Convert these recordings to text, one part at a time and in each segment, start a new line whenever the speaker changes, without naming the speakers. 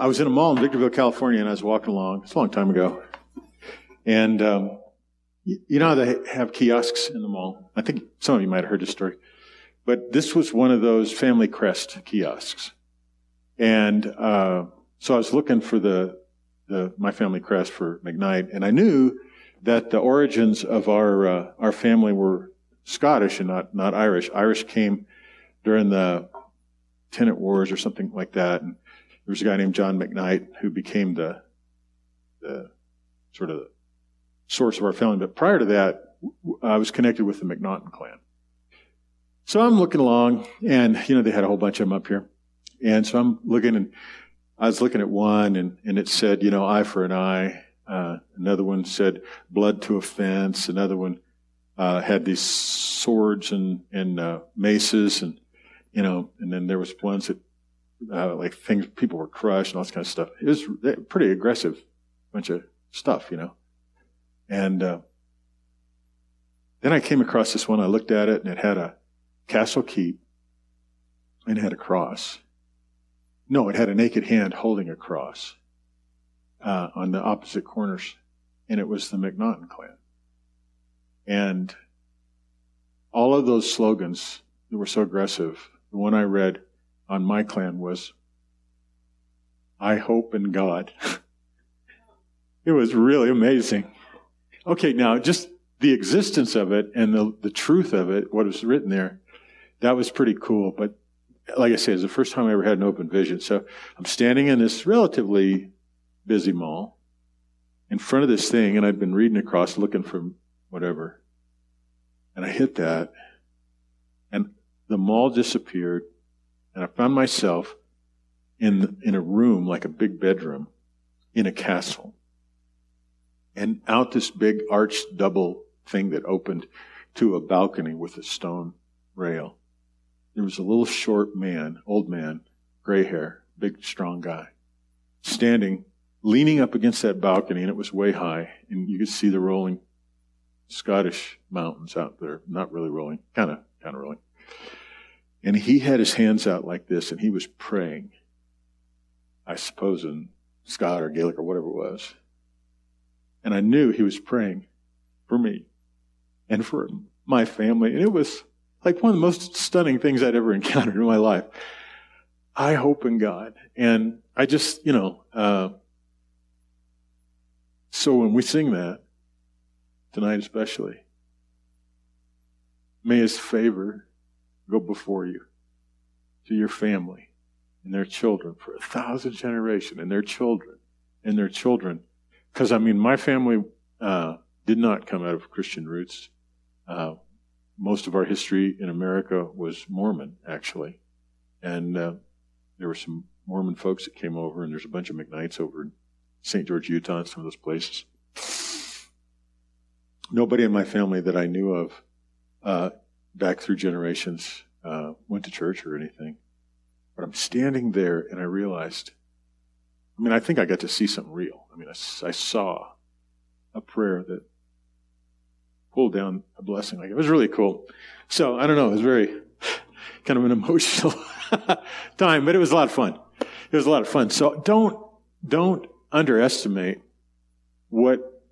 I was in a mall in Victorville, California, and I was walking along. It's a long time ago. And um, you, know how they have kiosks in the mall? I think some of you might have heard this story. But this was one of those Family Crest kiosks. And uh, so I was looking for the, the My Family Crest for McKnight, and I knew that the origins of our, uh, our family were Scottish and not, not Irish. Irish came during the tenant wars or something like that. And there was a guy named John McKnight who became the, the sort of source of our family. But prior to that, I was connected with the McNaughton clan. So I'm looking along, and you know they had a whole bunch of them up here, and so I'm looking, and I was looking at one, and and it said, you know, eye for an eye. Uh, another one said blood to a fence. Another one uh, had these swords and and uh, maces, and you know, and then there was ones that uh, like things people were crushed and all this kind of stuff. It was pretty aggressive bunch of stuff, you know. And uh, then I came across this one. I looked at it, and it had a castle keep, and it had a cross. No, it had a naked hand holding a cross uh, on the opposite corners, and it was the McNaughton clan. And all of those slogans that were so aggressive the one I read on my clan was, I hope in God. it was really amazing. Okay, now just the existence of it and the, the truth of it, what was written there, that was pretty cool. But like I say, it's the first time I ever had an open vision. So I'm standing in this relatively busy mall in front of this thing, and I'd been reading across looking for whatever. And I hit that, and the mall disappeared, and I found myself in, in a room like a big bedroom in a castle. And out this big arched double thing that opened to a balcony with a stone rail. There was a little short man, old man, gray hair, big, strong guy, standing, leaning up against that balcony, and it was way high, and you could see the rolling Scottish mountains out there. Not really rolling, kind of, kind of rolling. And he had his hands out like this and he was praying. I suppose in Scott or Gaelic or whatever it was. And I knew he was praying for me and for my family. And it was like one of the most stunning things I'd ever encountered in my life. I hope in God. And I just, you know, uh, so when we sing that, tonight especially, may his favor go before you to your family and their children for a thousand generations and their children and their children. Because, I mean, my family uh, did not come out of Christian roots. Uh, most of our history in America was Mormon, actually. And uh, there were some Mormon folks that came over, and there's a bunch of McKnights over in St. George, Utah, and some of those places. Nobody in my family that I knew of uh, back through generations uh, went to church or anything. But I'm standing there and I realized, I mean, I think I got to see something real. I mean, I, I saw a prayer that pulled down a blessing. Like it was really cool. So I don't know. It was very kind of an emotional time, but it was a lot of fun. It was a lot of fun. So don't don't underestimate what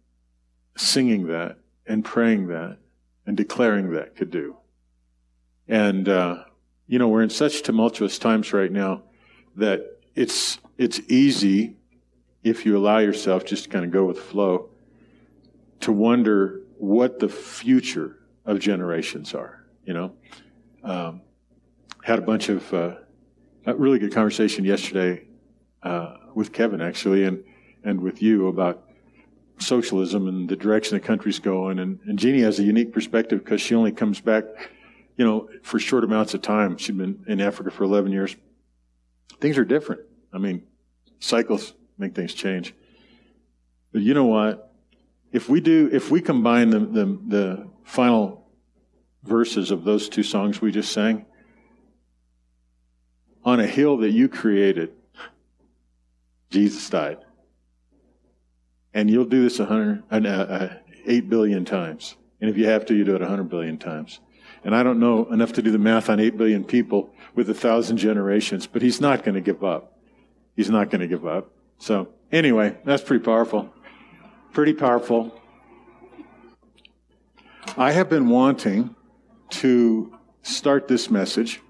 singing that and praying that and declaring that could do. And, uh, you know, we're in such tumultuous times right now that it's, it's easy if you allow yourself just to kind of go with the flow to wonder what the future of generations are, you know. Um, had a bunch of, uh, a really good conversation yesterday, uh, with Kevin actually and, and with you about socialism and the direction the country's going. And, and Jeannie has a unique perspective because she only comes back, you know, for short amounts of time. She'd been in Africa for 11 years. Things are different. I mean, cycles make things change. But you know what? If we do, if we combine the, the, the final verses of those two songs we just sang, on a hill that you created, Jesus died. And you'll do this a hundred, uh, uh, eight billion times. And if you have to, you do it a hundred billion times. And I don't know enough to do the math on eight billion people with a thousand generations, but he's not going to give up. He's not going to give up. So, anyway, that's pretty powerful. Pretty powerful. I have been wanting to start this message.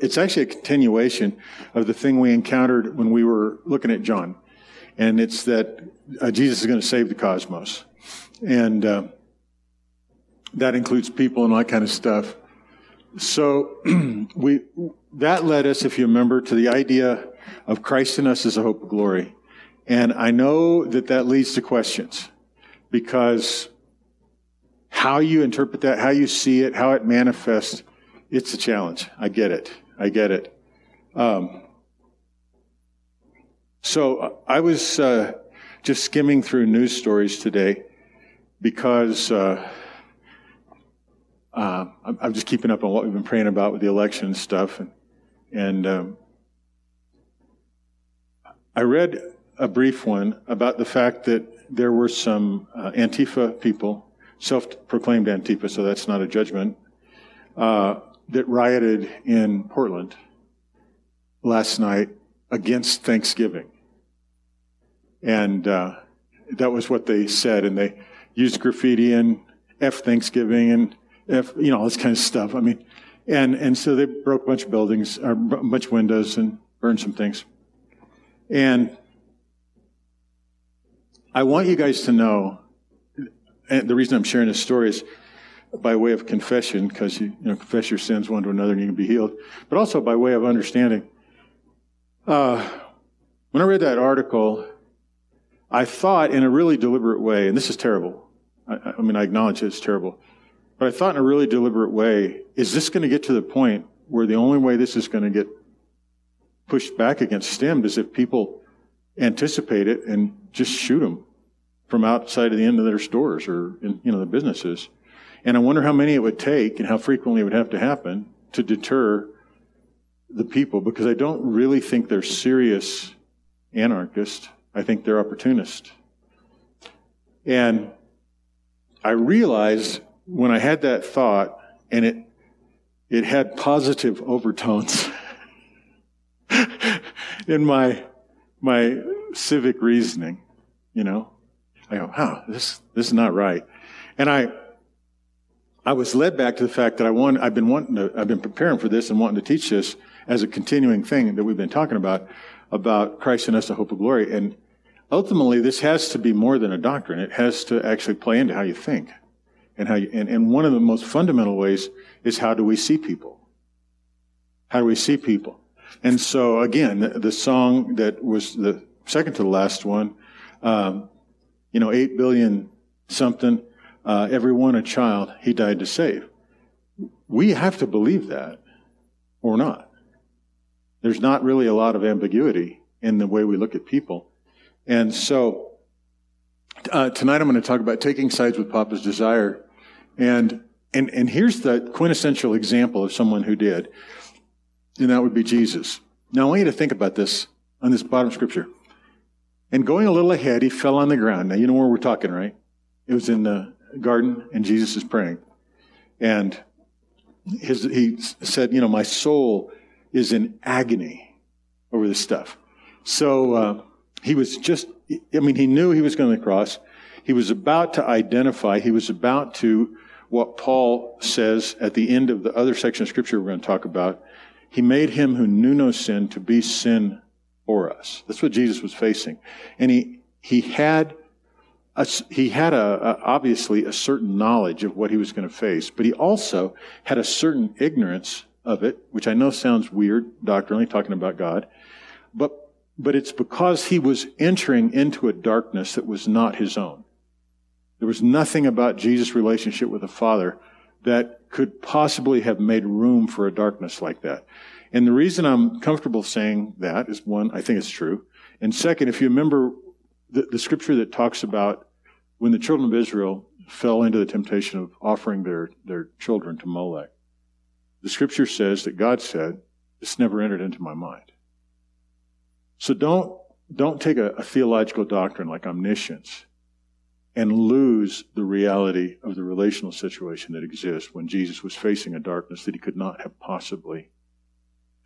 It's actually a continuation of the thing we encountered when we were looking at John. And it's that uh, Jesus is going to save the cosmos. And uh, that includes people and all that kind of stuff. So we that led us, if you remember, to the idea of Christ in us as a hope of glory. And I know that that leads to questions because how you interpret that, how you see it, how it manifests, it's a challenge. I get it. I get it. Um, so I was uh, just skimming through news stories today because uh, uh, I'm just keeping up on what we've been praying about with the election stuff, and, and um, I read a brief one about the fact that there were some uh, Antifa people, self-proclaimed Antifa, so that's not a judgment, uh, that rioted in Portland last night against Thanksgiving, and uh, that was what they said, and they used graffiti and F Thanksgiving and if, you know, all this kind of stuff. I mean, and, and so they broke a bunch of buildings, or a bunch of windows and burned some things. And I want you guys to know, and the reason I'm sharing this story is by way of confession, because you, you know, confess your sins one to another and you can be healed, but also by way of understanding. Uh, when I read that article, I thought in a really deliberate way, and this is terrible. I, I mean, I acknowledge it's terrible. But I thought in a really deliberate way, is this going to get to the point where the only way this is going to get pushed back against stemmed is if people anticipate it and just shoot them from outside of the end of their stores or in, you know the businesses. And I wonder how many it would take and how frequently it would have to happen to deter the people because I don't really think they're serious anarchists. I think they're opportunists. And I realized when I had that thought, and it it had positive overtones in my my civic reasoning, you know. I go, oh, this this is not right. And I I was led back to the fact that I want I've been wanting to I've been preparing for this and wanting to teach this as a continuing thing that we've been talking about, about Christ in us, the hope of glory. And ultimately this has to be more than a doctrine. It has to actually play into how you think and how you, and, and one of the most fundamental ways is how do we see people? How do we see people? And so again, the, the song that was the second to the last one, um, you know, eight billion something, uh, every one a child he died to save. We have to believe that or not. There's not really a lot of ambiguity in the way we look at people. And so, uh, tonight I'm going to talk about taking sides with Papa's desire and, and, and here's the quintessential example of someone who did, and that would be Jesus. Now, I want you to think about this on this bottom scripture. And going a little ahead, he fell on the ground. Now, you know where we're talking, right? It was in the garden, and Jesus is praying. And his, he said, You know, my soul is in agony over this stuff. So uh, he was just, I mean, he knew he was going to cross. He was about to identify, he was about to what Paul says at the end of the other section of scripture we're going to talk about. He made him who knew no sin to be sin for us. That's what Jesus was facing. And he, he had, a, he had a, a, obviously a certain knowledge of what he was going to face, but he also had a certain ignorance of it, which I know sounds weird doctrinally, talking about God, but, but it's because he was entering into a darkness that was not his own. There was nothing about Jesus' relationship with the Father that could possibly have made room for a darkness like that. And the reason I'm comfortable saying that is one, I think it's true. And second, if you remember the, the scripture that talks about when the children of Israel fell into the temptation of offering their, their children to Molech, the scripture says that God said, This never entered into my mind. So don't, don't take a, a theological doctrine like omniscience and lose the reality of the relational situation that exists when Jesus was facing a darkness that he could not have possibly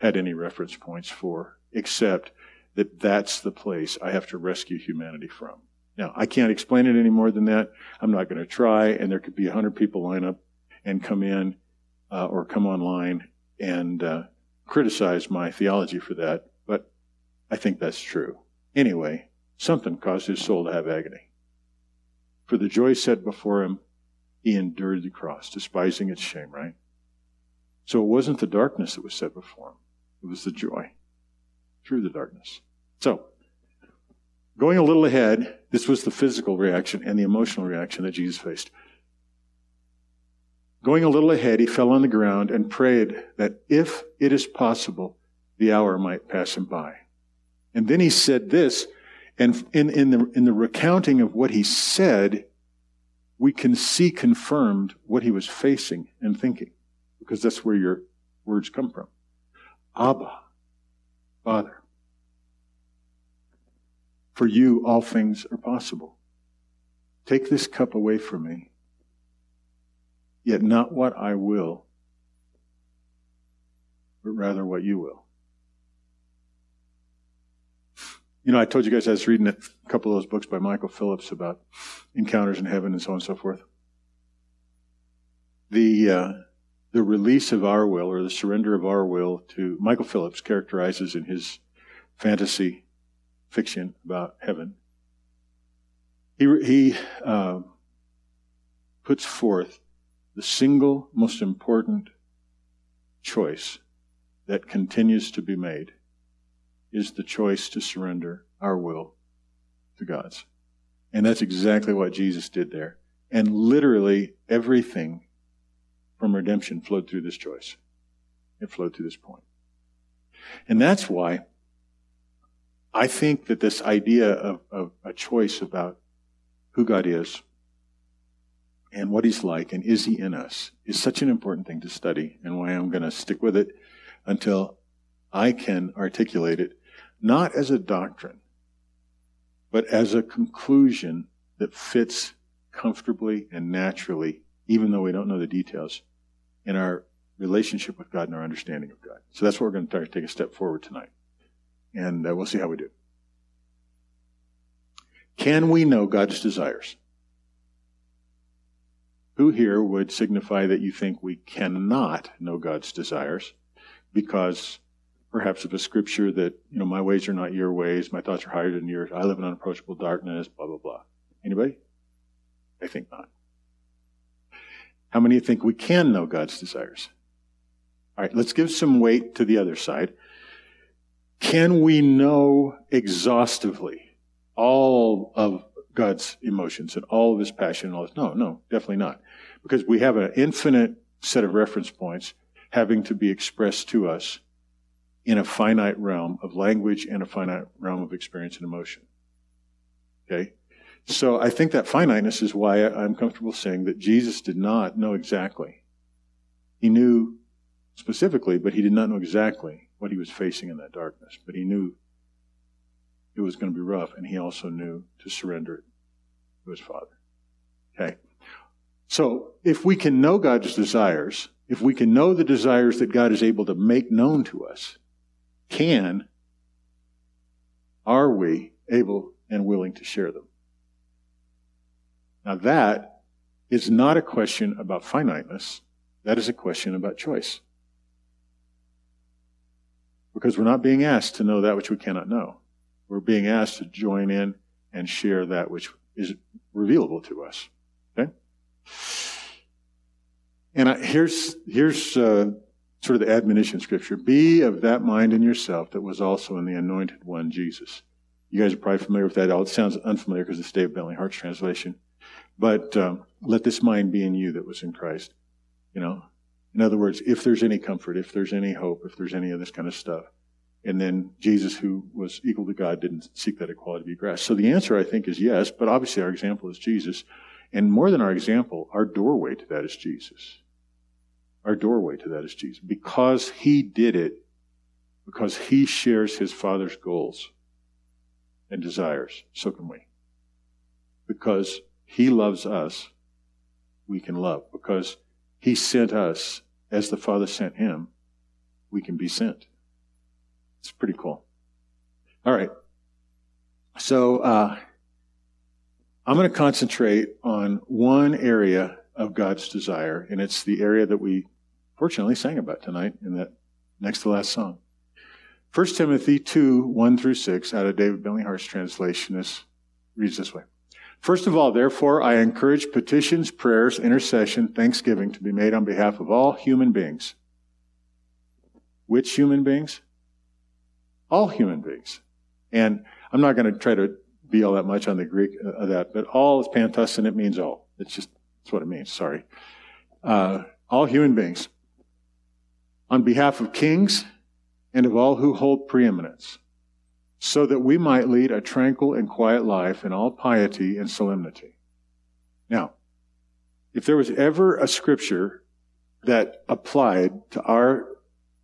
had any reference points for, except that that's the place I have to rescue humanity from. Now, I can't explain it any more than that. I'm not going to try, and there could be 100 people line up and come in uh, or come online and uh, criticize my theology for that, but I think that's true. Anyway, something caused his soul to have agony. For the joy set before him, he endured the cross, despising its shame, right? So it wasn't the darkness that was set before him, it was the joy through the darkness. So, going a little ahead, this was the physical reaction and the emotional reaction that Jesus faced. Going a little ahead, he fell on the ground and prayed that if it is possible, the hour might pass him by. And then he said this, and in, in, the, in the recounting of what he said, we can see confirmed what he was facing and thinking, because that's where your words come from. Abba, Father, for you all things are possible. Take this cup away from me, yet not what I will, but rather what you will. You know, I told you guys I was reading a couple of those books by Michael Phillips about encounters in heaven and so on and so forth. The uh, the release of our will or the surrender of our will to Michael Phillips characterizes in his fantasy fiction about heaven. He he uh, puts forth the single most important choice that continues to be made is the choice to surrender our will to God's. And that's exactly what Jesus did there. And literally everything from redemption flowed through this choice. It flowed through this point. And that's why I think that this idea of, of a choice about who God is and what He's like and is He in us is such an important thing to study and why I'm going to stick with it until I can articulate it not as a doctrine, but as a conclusion that fits comfortably and naturally, even though we don't know the details, in our relationship with God and our understanding of God. So that's what we're going to try to take a step forward tonight. And uh, we'll see how we do. Can we know God's desires? Who here would signify that you think we cannot know God's desires because perhaps of a scripture that, you know, my ways are not your ways, my thoughts are higher than yours, I live in unapproachable darkness, blah, blah, blah. Anybody? I think not. How many you think we can know God's desires? All right, let's give some weight to the other side. Can we know exhaustively all of God's emotions and all of his passion and all this? No, no, definitely not. Because we have an infinite set of reference points having to be expressed to us in a finite realm of language and a finite realm of experience and emotion. Okay? So I think that finiteness is why I'm comfortable saying that Jesus did not know exactly. He knew specifically, but he did not know exactly what he was facing in that darkness. But he knew it was going to be rough, and he also knew to surrender it to his Father. Okay? So if we can know God's desires, if we can know the desires that God is able to make known to us, can, are we able and willing to share them? Now that is not a question about finiteness. That is a question about choice. Because we're not being asked to know that which we cannot know. We're being asked to join in and share that which is revealable to us. Okay? And I, here's, here's, uh, sort of the admonition scripture. Be of that mind in yourself that was also in the anointed one, Jesus. You guys are probably familiar with that. All It sounds unfamiliar because it's Dave Bentley Hart's translation. But um, let this mind be in you that was in Christ. You know, in other words, if there's any comfort, if there's any hope, if there's any of this kind of stuff. And then Jesus, who was equal to God, didn't seek that equality to be grasped. So the answer, I think, is yes, but obviously our example is Jesus. And more than our example, our doorway to that is Jesus. Our doorway to that is Jesus. Because he did it, because he shares his Father's goals and desires, so can we. Because he loves us, we can love. Because he sent us as the Father sent him, we can be sent. It's pretty cool. All right. So uh, I'm going to concentrate on one area of God's desire, and it's the area that we fortunately sang about tonight in that next to last song. 1 Timothy 2, 1 through 6, out of David Bentley Hart's translation, is, reads this way. First of all, therefore, I encourage petitions, prayers, intercession, thanksgiving to be made on behalf of all human beings. Which human beings? All human beings. And I'm not going to try to be all that much on the Greek uh, of that, but all is pantos and it means all. It's just, that's what it means, sorry. Uh, all human beings. On behalf of kings and of all who hold preeminence so that we might lead a tranquil and quiet life in all piety and solemnity. Now, if there was ever a scripture that applied to our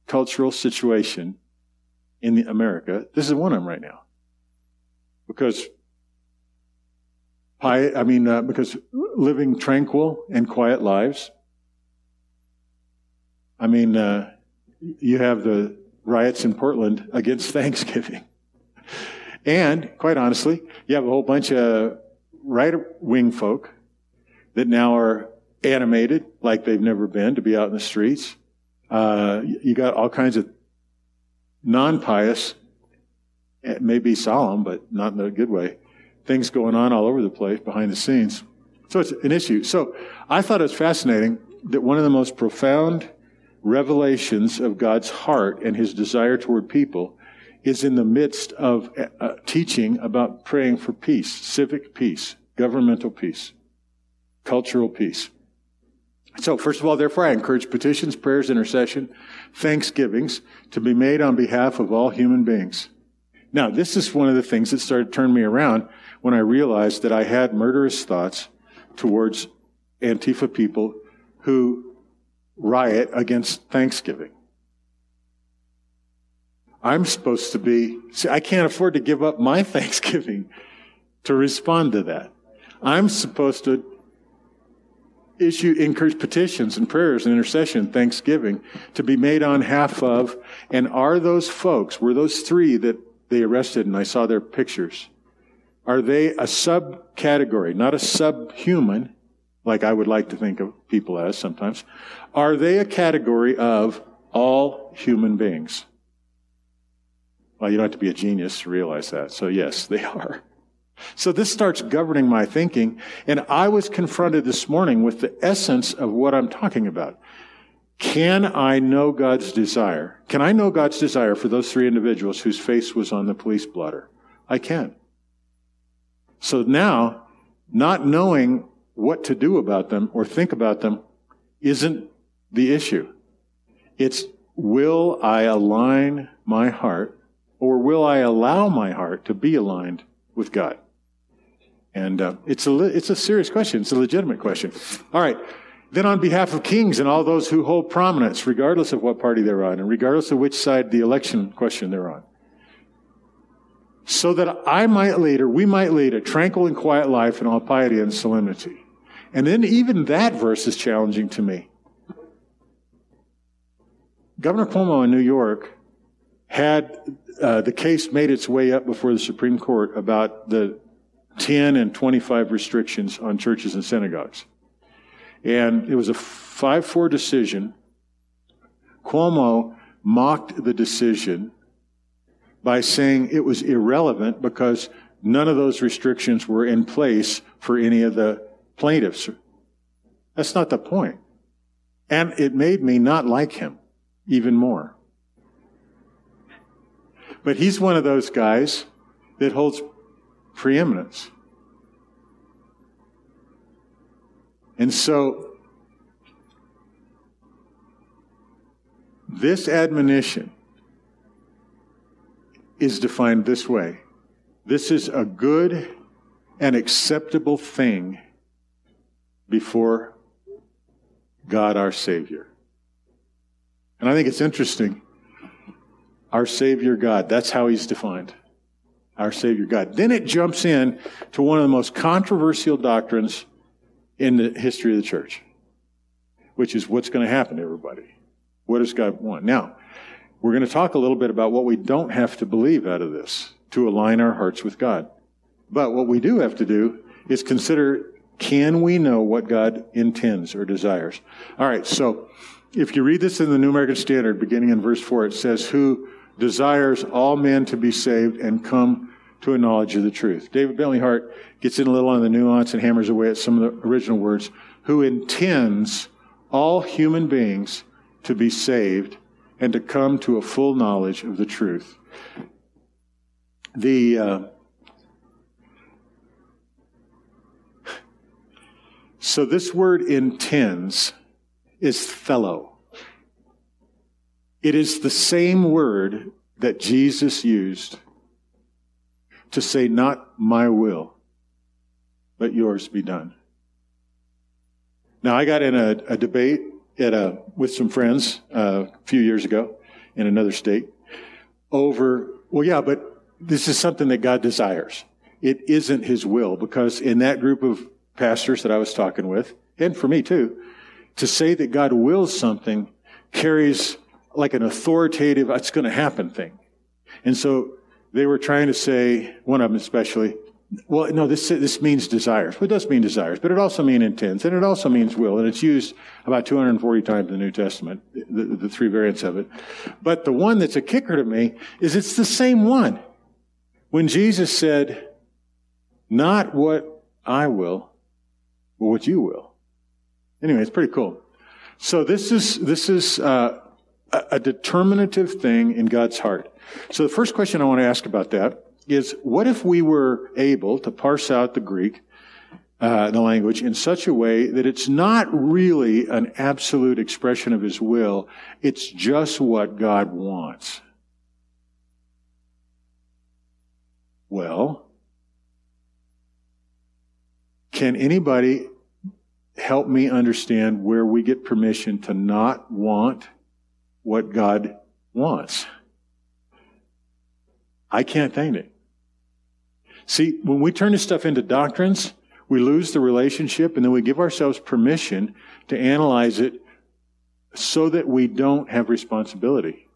cultural situation in the America, this is one of them right now. Because, I mean, uh, because living tranquil and quiet lives. I mean, uh, you have the riots in Portland against Thanksgiving. And quite honestly, you have a whole bunch of right wing folk that now are animated like they've never been to be out in the streets. Uh, you got all kinds of non pious, it may be solemn, but not in a good way, things going on all over the place behind the scenes. So it's an issue. So I thought it was fascinating that one of the most profound revelations of God's heart and his desire toward people is in the midst of uh, teaching about praying for peace, civic peace, governmental peace, cultural peace. So, first of all, therefore, I encourage petitions, prayers, intercession, thanksgivings to be made on behalf of all human beings. Now, this is one of the things that started to turn me around when I realized that I had murderous thoughts towards Antifa people who riot against Thanksgiving. I'm supposed to be, see, I can't afford to give up my Thanksgiving to respond to that. I'm supposed to issue, encourage petitions and prayers and intercession, thanksgiving to be made on half of. And are those folks, were those three that they arrested and I saw their pictures, are they a subcategory, not a subhuman, like I would like to think of people as sometimes? Are they a category of all human beings? Well, you don't have to be a genius to realize that. So, yes, they are. So, this starts governing my thinking. And I was confronted this morning with the essence of what I'm talking about. Can I know God's desire? Can I know God's desire for those three individuals whose face was on the police blotter? I can. So now, not knowing what to do about them or think about them isn't the issue. It's will I align my heart or will I allow my heart to be aligned with God? And uh, it's, a, it's a serious question. It's a legitimate question. All right. Then, on behalf of kings and all those who hold prominence, regardless of what party they're on, and regardless of which side the election question they're on, so that I might lead, or we might lead, a tranquil and quiet life in all piety and solemnity. And then, even that verse is challenging to me. Governor Cuomo in New York had uh, the case made its way up before the Supreme Court about the 10 and 25 restrictions on churches and synagogues. And it was a 5 4 decision. Cuomo mocked the decision by saying it was irrelevant because none of those restrictions were in place for any of the plaintiffs. That's not the point. And it made me not like him even more. But he's one of those guys that holds preeminence. And so, this admonition is defined this way this is a good and acceptable thing before God our Savior. And I think it's interesting our Savior God. That's how he's defined. Our Savior God. Then it jumps in to one of the most controversial doctrines in the history of the church, which is what's going to happen to everybody. What does God want? Now, we're going to talk a little bit about what we don't have to believe out of this. to align our hearts with God. But what we do have to do is consider can we know what God intends or desires? All right, so if you read this in the New American Standard, beginning in verse 4, it says, Who desires all men to be saved and come to a knowledge of the truth. David Bentley Hart gets in a little on the nuance and hammers away at some of the original words. Who intends all human beings to be saved and to come to a full knowledge of the truth. The uh, so this word intends is thelo. It is the same word that Jesus used to say, Not my will, but yours be done. Now, I got in a, a debate at a, with some friends uh, a few years ago in another state over, well, yeah, but this is something that God desires. It isn't His will, because in that group of pastors that I was talking with, and for me too, to say that God wills something carries like an authoritative, it's going to happen thing. And so they were trying to say, one of them especially, well, no, this, this means desires. Well, it does mean desires, but it also means intents, and it also means will, and it's used about 240 times in the New Testament, the, the three variants of it. But the one that's a kicker to me is it's the same one. When Jesus said, not what I will, but what you will. Anyway, it's pretty cool. So this is, this is, uh, a determinative thing in God's heart. So the first question I want to ask about that is what if we were able to parse out the Greek, uh, the language, in such a way that it's not really an absolute expression of His will, it's just what God wants? Well, can anybody help me understand where we get permission to not want what God wants? I can't think it. See, when we turn this stuff into doctrines, we lose the relationship and then we give ourselves permission to analyze it so that we don't have responsibility.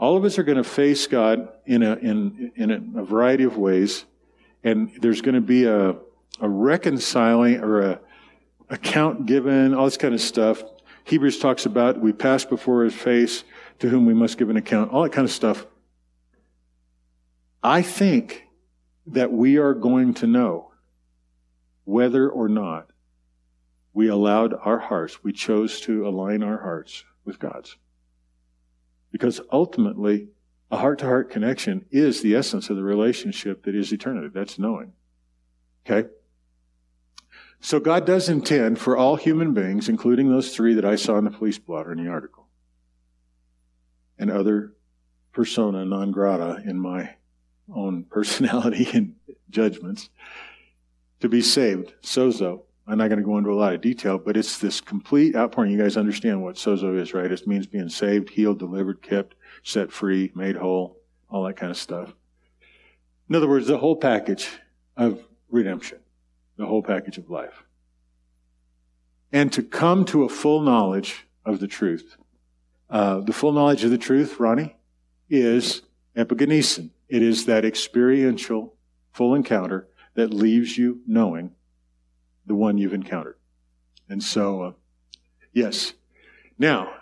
All of us are going to face God in a, in, in a, variety of ways, and there's going to be a, a reconciling or a account given, all this kind of stuff. Hebrews talks about we pass before his face to whom we must give an account, all that kind of stuff. I think that we are going to know whether or not we allowed our hearts, we chose to align our hearts with God's. Because ultimately, a heart to heart connection is the essence of the relationship that is eternity. That's knowing. Okay? So God does intend for all human beings, including those three that I saw in the police blotter in the article, and other persona non grata in my own personality and judgments to be saved. Sozo. I'm not going to go into a lot of detail, but it's this complete outpouring. You guys understand what sozo is, right? It means being saved, healed, delivered, kept, set free, made whole, all that kind of stuff. In other words, the whole package of redemption, the whole package of life. And to come to a full knowledge of the truth. Uh, the full knowledge of the truth, Ronnie, is epignosin. It is that experiential full encounter that leaves you knowing the one you've encountered. And so, uh, yes. Now,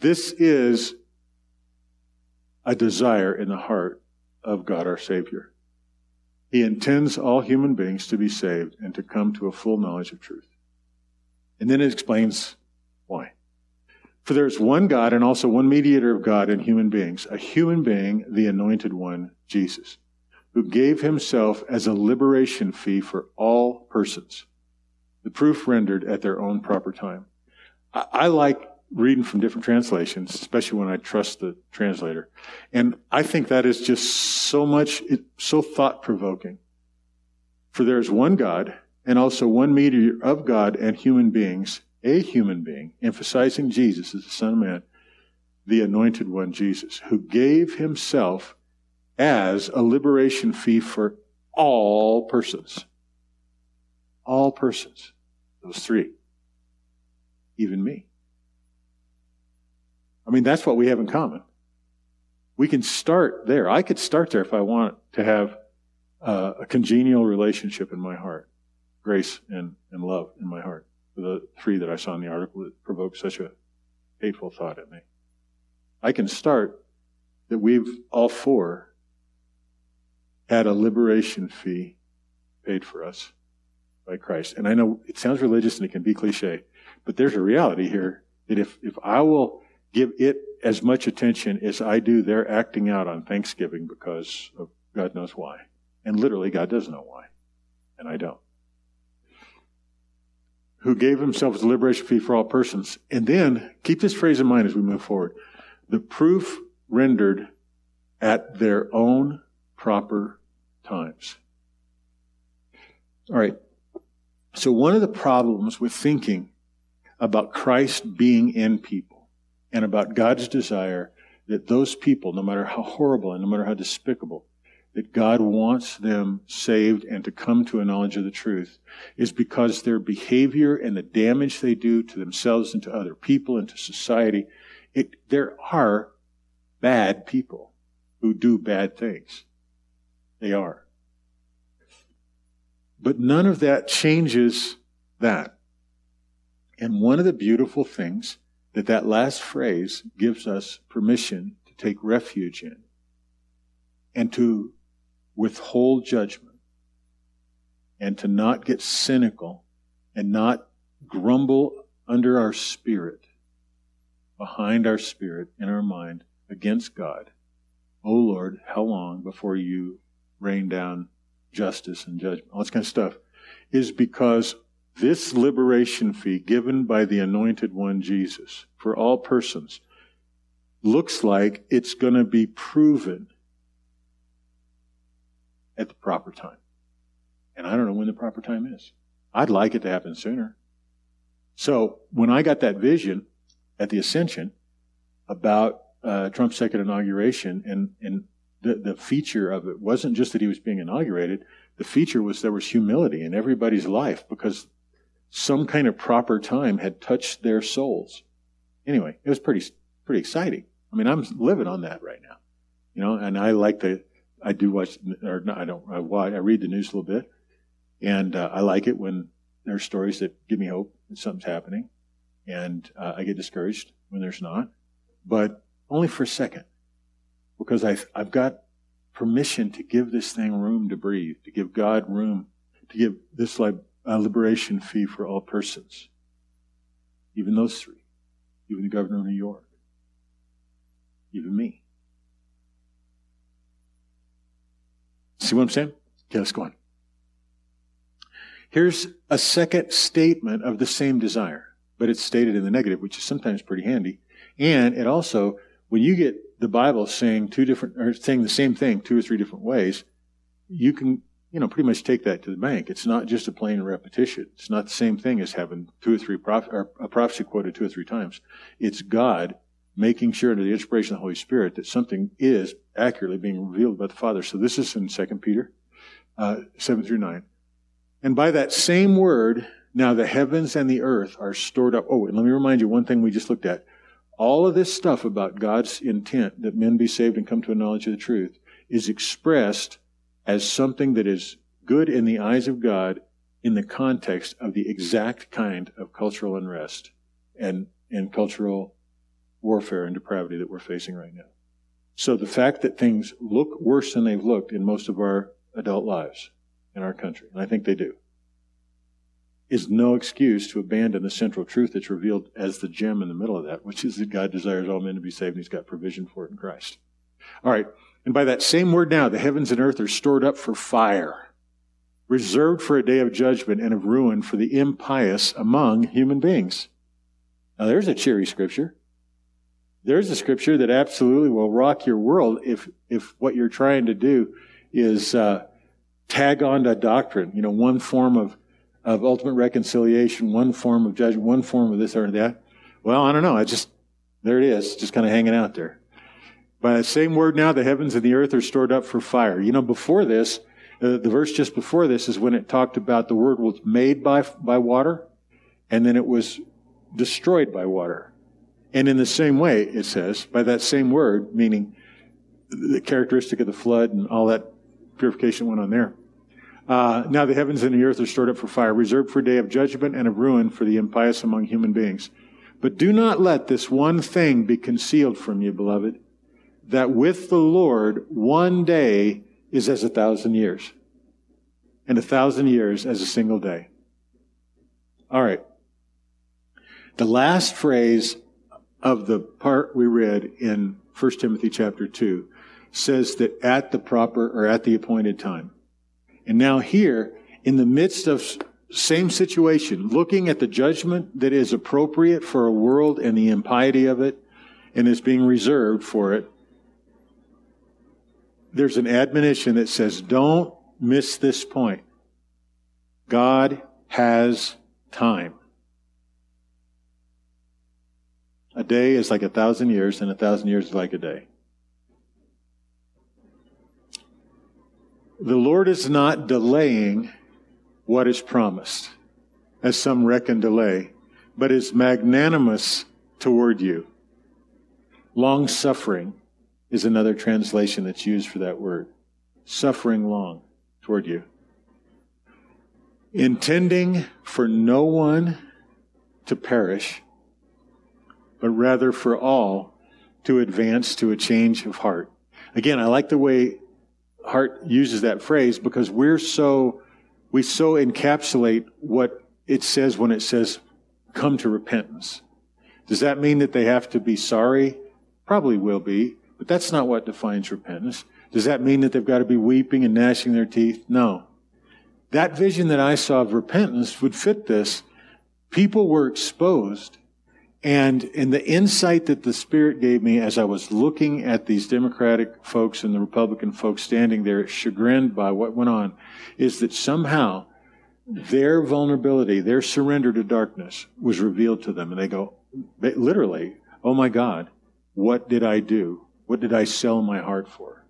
this is a desire in the heart of God our Savior. He intends all human beings to be saved and to come to a full knowledge of truth. And then it explains. For there is one God and also one mediator of God and human beings, a human being, the anointed one, Jesus, who gave himself as a liberation fee for all persons. The proof rendered at their own proper time. I, I like reading from different translations, especially when I trust the translator. And I think that is just so much, so thought provoking. For there is one God and also one mediator of God and human beings, a human being, emphasizing Jesus as the Son of Man, the anointed one, Jesus, who gave himself as a liberation fee for all persons. All persons. Those three. Even me. I mean, that's what we have in common. We can start there. I could start there if I want to have uh, a congenial relationship in my heart, grace and, and love in my heart. The three that I saw in the article that provoked such a hateful thought in me. I can start that we've all four had a liberation fee paid for us by Christ. And I know it sounds religious and it can be cliche, but there's a reality here that if, if I will give it as much attention as I do their acting out on Thanksgiving because of God knows why. And literally, God does know why. And I don't. Who gave himself as a liberation fee for all persons. And then, keep this phrase in mind as we move forward. The proof rendered at their own proper times. All right. So one of the problems with thinking about Christ being in people and about God's desire that those people, no matter how horrible and no matter how despicable, that God wants them saved and to come to a knowledge of the truth is because their behavior and the damage they do to themselves and to other people and to society, it, there are bad people who do bad things. They are. But none of that changes that. And one of the beautiful things that that last phrase gives us permission to take refuge in and to withhold judgment and to not get cynical and not grumble under our spirit, behind our spirit, in our mind, against God. O oh Lord, how long before you rain down justice and judgment, all this kind of stuff, is because this liberation fee given by the anointed one Jesus for all persons looks like it's going to be proven at the proper time. And I don't know when the proper time is. I'd like it to happen sooner. So when I got that vision at the Ascension about uh, Trump's second inauguration, and, and the, the feature of it wasn't just that he was being inaugurated, the feature was there was humility in everybody's life because some kind of proper time had touched their souls. Anyway, it was pretty pretty exciting. I mean, I'm living on that right now, you know. And I like to, I do watch, or no, I don't. I, I read the news a little bit, and uh, I like it when there's stories that give me hope that something's happening, and uh, I get discouraged when there's not, but only for a second, because I've I've got permission to give this thing room to breathe, to give God room, to give this like a liberation fee for all persons. Even those three. Even the governor of New York. Even me. See what I'm saying? Okay, let's go on. Here's a second statement of the same desire, but it's stated in the negative, which is sometimes pretty handy. And it also, when you get the Bible saying two different, or saying the same thing two or three different ways, you can, you know, pretty much take that to the bank. It's not just a plain repetition. It's not the same thing as having two or three proph- or a prophecy quoted two or three times. It's God making sure under the inspiration of the Holy Spirit that something is accurately being revealed by the Father. So this is in 2 Peter uh, 7 through 9. And by that same word, now the heavens and the earth are stored up. Oh, and let me remind you one thing we just looked at. All of this stuff about God's intent that men be saved and come to a knowledge of the truth is expressed as something that is good in the eyes of God in the context of the exact kind of cultural unrest and, and cultural warfare and depravity that we're facing right now. So the fact that things look worse than they've looked in most of our adult lives in our country, and I think they do, is no excuse to abandon the central truth that's revealed as the gem in the middle of that, which is that God desires all men to be saved and He's got provision for it in Christ. All right. And by that same word now, the heavens and earth are stored up for fire, reserved for a day of judgment and of ruin for the impious among human beings. Now there's a cheery scripture. There's a scripture that absolutely will rock your world if, if what you're trying to do is, uh, tag on to doctrine, you know, one form of of ultimate reconciliation, one form of judgment, one form of this or that. Well, I don't know. I just, there it is, just kind of hanging out there. By the same word now, the heavens and the earth are stored up for fire. You know, before this, uh, the verse just before this is when it talked about the word was made by, by water, and then it was destroyed by water. And in the same way, it says, by that same word, meaning the characteristic of the flood and all that purification went on there. Uh, now the heavens and the earth are stored up for fire, reserved for a day of judgment and of ruin for the impious among human beings. But do not let this one thing be concealed from you, beloved, that with the Lord one day is as a thousand years, and a thousand years as a single day. All right. The last phrase of the part we read in 1 Timothy chapter 2 says that at the proper or at the appointed time. And now here, in the midst of same situation, looking at the judgment that is appropriate for a world and the impiety of it and is being reserved for it, there's an admonition that says, don't miss this point. God has time. A day is like a thousand years, and a thousand years is like a day. The Lord is not delaying what is promised, as some reckon delay, but is magnanimous toward you. Long suffering is another translation that's used for that word. Suffering long toward you. Intending for no one to perish, but rather for all to advance to a change of heart. Again, I like the way Hart uses that phrase because we're so, we so encapsulate what it says when it says, come to repentance. Does that mean that they have to be sorry? Probably will be, but that's not what defines repentance. Does that mean that they've got to be weeping and gnashing their teeth? No. That vision that I saw of repentance would fit this. People were exposed and in the insight that the Spirit gave me as I was looking at these Democratic folks and the Republican folks standing there chagrined by what went on, is that somehow their vulnerability, their surrender to darkness was revealed to them. And they go, literally, oh my God, what did I do? What did I sell my heart for?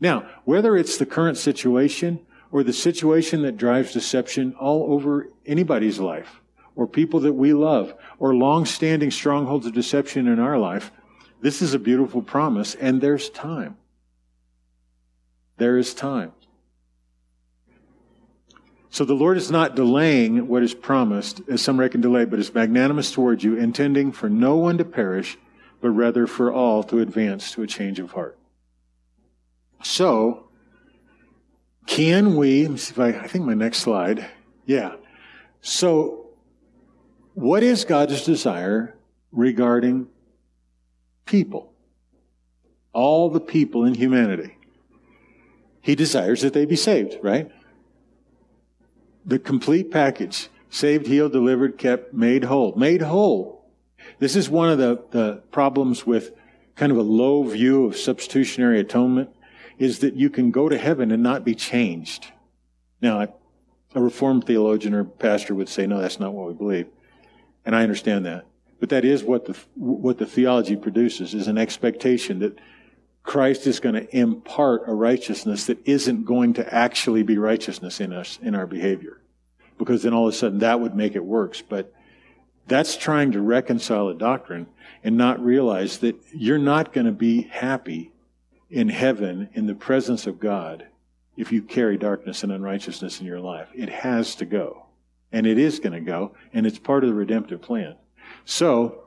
Now, whether it's the current situation or the situation that drives deception all over anybody's life, or people that we love or long-standing strongholds of deception in our life, this is a beautiful promise and there's time. There is time. So the Lord is not delaying what is promised, as some reckon delay, but is magnanimous towards you, intending for no one to perish, but rather for all to advance to a change of heart. So, can we, I, I think my next slide. Yeah. So, what is God's desire regarding people? All the people in humanity. He desires that they be saved, right? The complete package saved, healed, delivered, kept, made whole. Made whole. This is one of the, the problems with kind of a low view of substitutionary atonement is that you can go to heaven and not be changed. Now, a reformed theologian or pastor would say, no, that's not what we believe. And I understand that. But that is what the, what the theology produces, is an expectation that Christ is going to impart a righteousness that isn't going to actually be righteousness in us, in our behavior. Because then all of a sudden that would make it works. But that's trying to reconcile a doctrine and not realize that you're not going to be happy in heaven in the presence of God if you carry darkness and unrighteousness in your life. It has to go. And it is going to go, and it's part of the redemptive plan. So,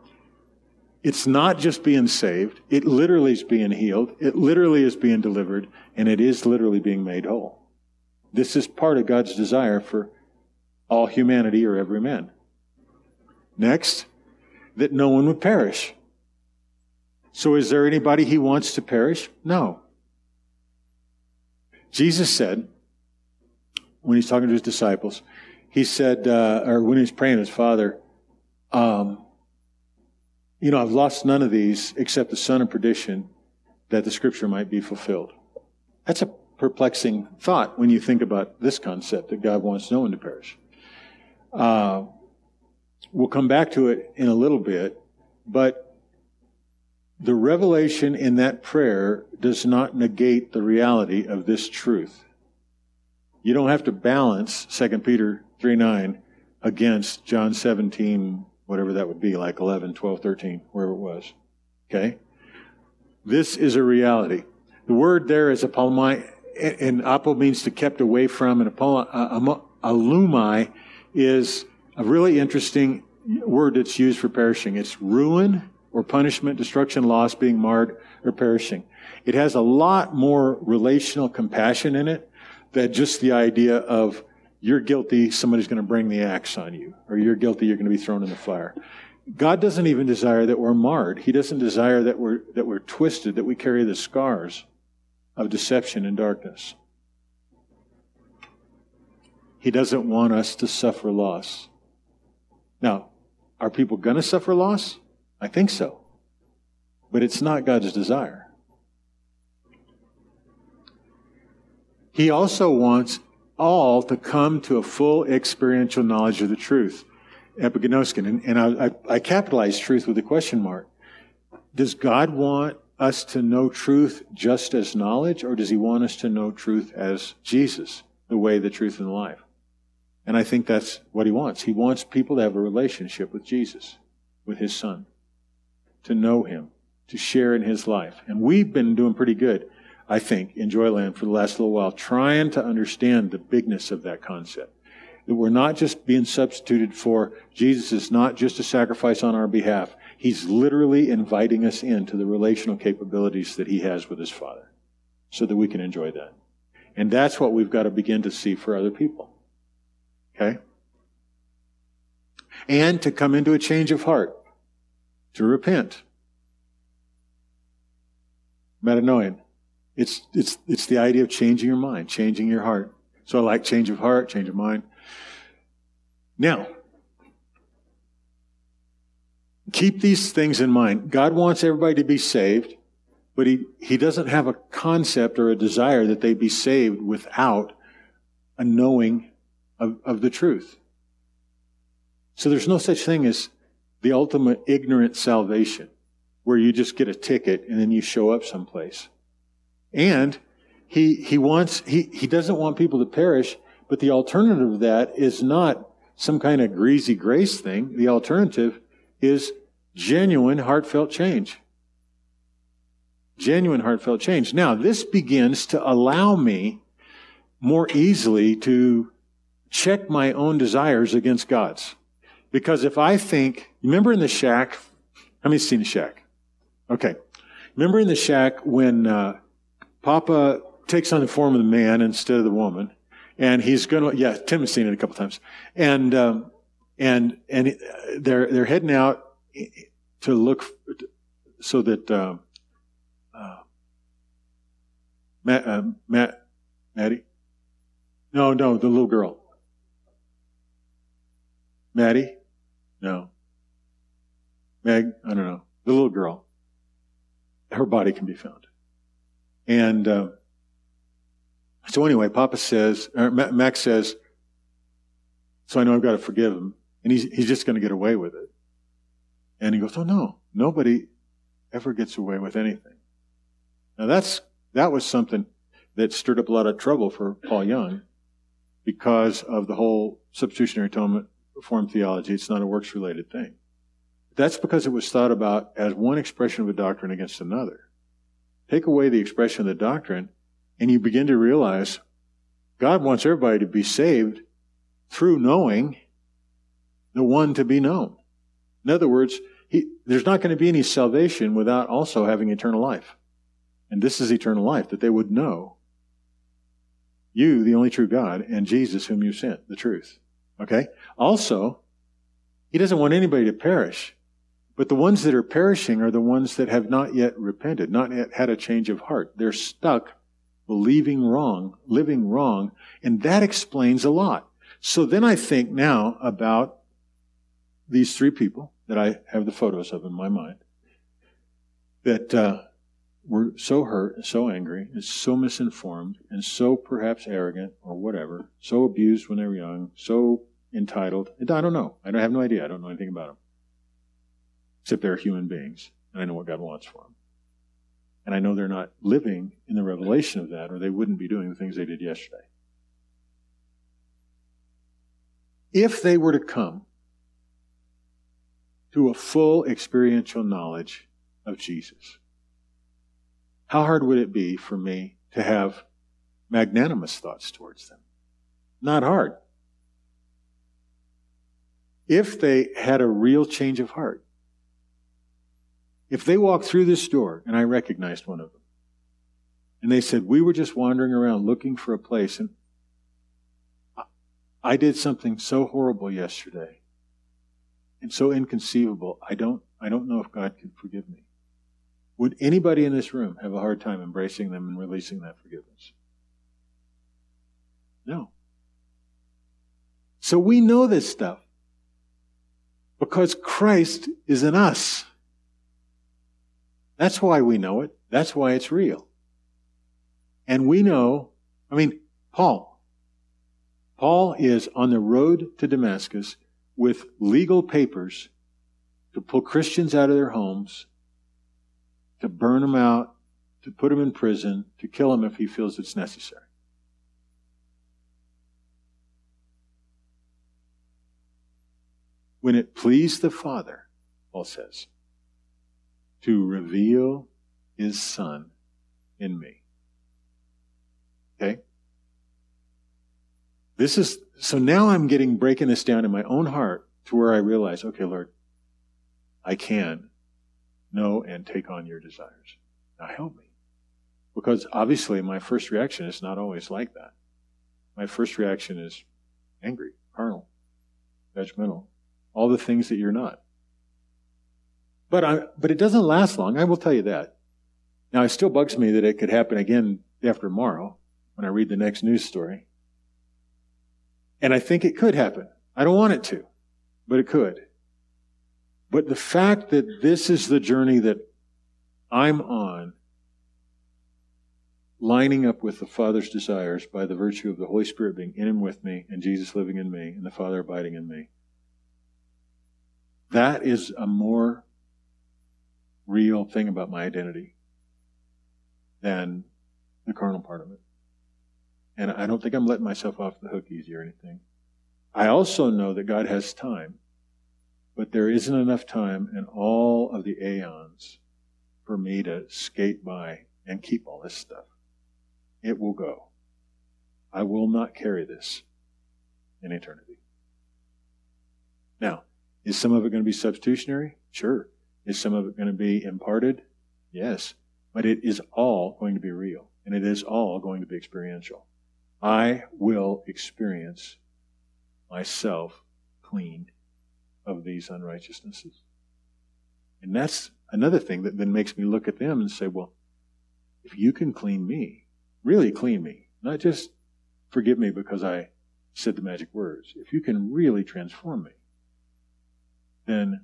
it's not just being saved, it literally is being healed, it literally is being delivered, and it is literally being made whole. This is part of God's desire for all humanity or every man. Next, that no one would perish. So, is there anybody he wants to perish? No. Jesus said, when he's talking to his disciples, he said, uh, or when he was praying his father, um, you know, I've lost none of these except the son of perdition that the scripture might be fulfilled. That's a perplexing thought when you think about this concept that God wants no one to perish. Uh, we'll come back to it in a little bit, but the revelation in that prayer does not negate the reality of this truth. You don't have to balance 2 Peter 3 9 against John 17, whatever that would be, like 11, 12, 13, wherever it was. Okay? This is a reality. The word there is apolumai, and apo means to kept away from, and uh, alumai is a really interesting word that's used for perishing. It's ruin or punishment, destruction, loss, being marred, or perishing. It has a lot more relational compassion in it than just the idea of you're guilty, somebody's going to bring the axe on you, or you're guilty, you're going to be thrown in the fire. God doesn't even desire that we're marred. He doesn't desire that we're, that we're twisted, that we carry the scars of deception and darkness. He doesn't want us to suffer loss. Now, are people going to suffer loss? I think so. But it's not God's desire. He also wants all to come to a full experiential knowledge of the truth. Epignosin. And, and I, I, I capitalize truth with a question mark. Does God want us to know truth just as knowledge, or does he want us to know truth as Jesus, the way, the truth, and the life? And I think that's what he wants. He wants people to have a relationship with Jesus, with his son, to know him, to share in his life. And we've been doing pretty good, I think, in Joyland for the last little while, trying to understand the bigness of that concept. That we're not just being substituted for, Jesus is not just a sacrifice on our behalf. He's literally inviting us into the relational capabilities that he has with his Father so that we can enjoy that. And that's what we've got to begin to see for other people. Okay? And to come into a change of heart, to repent. Metanoia. It's, it's, it's the idea of changing your mind, changing your heart. So I like change of heart, change of mind. Now, Keep these things in mind. God wants everybody to be saved, but he, he doesn't have a concept or a desire that they be saved without a knowing of, of the truth. So there's no such thing as the ultimate ignorant salvation where you just get a ticket and then you show up someplace. And he, he wants, he, he doesn't want people to perish, but the alternative of that is not some kind of greasy grace thing. The alternative is genuine, heartfelt change. Genuine, heartfelt change. Now, this begins to allow me more easily to check my own desires against God's. Because if I think, remember in the shack, how many seen the shack? Okay. Remember in the shack when uh, Papa takes on the form of the man instead of the woman, and he's going to, yeah, Tim has seen it a couple times, and um, and and they're they're heading out to look so that uh, uh, Matt, uh, Matt, Maddie, no, no, the little girl, Maddie, no, Meg, I don't know, the little girl, her body can be found, and uh, so anyway, Papa says, or Max says, so I know I've got to forgive him, and he's he's just going to get away with it. And he goes, Oh no, nobody ever gets away with anything. Now that's, that was something that stirred up a lot of trouble for Paul Young because of the whole substitutionary atonement reform theology. It's not a works related thing. That's because it was thought about as one expression of a doctrine against another. Take away the expression of the doctrine, and you begin to realize God wants everybody to be saved through knowing the one to be known. In other words, he, there's not going to be any salvation without also having eternal life. And this is eternal life, that they would know you, the only true God, and Jesus, whom you sent, the truth. Okay? Also, he doesn't want anybody to perish. But the ones that are perishing are the ones that have not yet repented, not yet had a change of heart. They're stuck believing wrong, living wrong, and that explains a lot. So then I think now about these three people that I have the photos of in my mind that uh, were so hurt and so angry and so misinformed and so perhaps arrogant or whatever, so abused when they were young, so entitled. I don't know. I don't have no idea. I don't know anything about them. Except they're human beings, and I know what God wants for them. And I know they're not living in the revelation of that, or they wouldn't be doing the things they did yesterday. If they were to come to a full experiential knowledge of Jesus. how hard would it be for me to have magnanimous thoughts towards them? Not hard. If they had a real change of heart, if they walked through this door and I recognized one of them, and they said, We were just wandering around looking for a place, and I did something so horrible yesterday and so inconceivable, I don't, I don't know if God can forgive me. Would anybody in this room have a hard time embracing them and releasing that forgiveness? No. So we know this stuff because Christ is in us. That's why we know it. That's why it's real. And we know, I mean, Paul. Paul is on the road to Damascus with legal papers to pull Christians out of their homes to burn them out, to put them in prison, to kill them if he feels it's necessary. When it pleased the Father, Paul says, to reveal his Son in me. Okay? This is, so now I'm getting, breaking this down in my own heart to where I realize, okay, Lord, I can know and take on your desires. Now help me. Because obviously my first reaction is not always like that. My first reaction is angry, carnal, judgmental, all the things that you're not. But I, but it doesn't last long. I will tell you that. Now it still bugs me that it could happen again after tomorrow when I read the next news story. And I think it could happen. I don't want it to, but it could. But the fact that this is the journey that I'm on, lining up with the Father's desires by the virtue of the Holy Spirit being in and with me, and Jesus living in me, and the Father abiding in me, that is a more real thing about my identity than the carnal part of it. And I don't think I'm letting myself off the hook easy or anything. I also know that God has time but there isn't enough time in all of the aeons for me to skate by and keep all this stuff. It will go. I will not carry this in eternity. Now, is some of it going to be substitutionary? Sure. Is some of it going to be imparted? Yes. But it is all going to be real, and it is all going to be experiential. I will experience myself clean of these unrighteousnesses. And that's another thing that then makes me look at them and say, well, if you can clean me, really clean me, not just forgive me because I said the magic words, if you can really transform me, then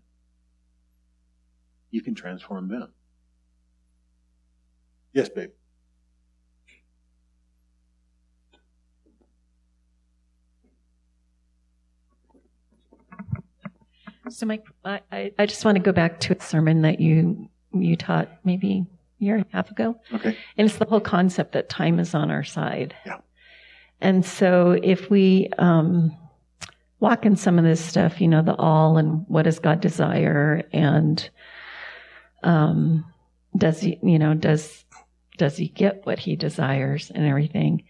you can transform them. Yes, babe.
So, Mike, I, I just want to go back to a sermon that you you taught maybe a year and a half ago.
Okay.
And it's the whole concept that time is on our side.
Yeah.
And so, if we um, walk in some of this stuff, you know, the all and what does God desire, and um, does he, you know, does does he get what he desires and everything?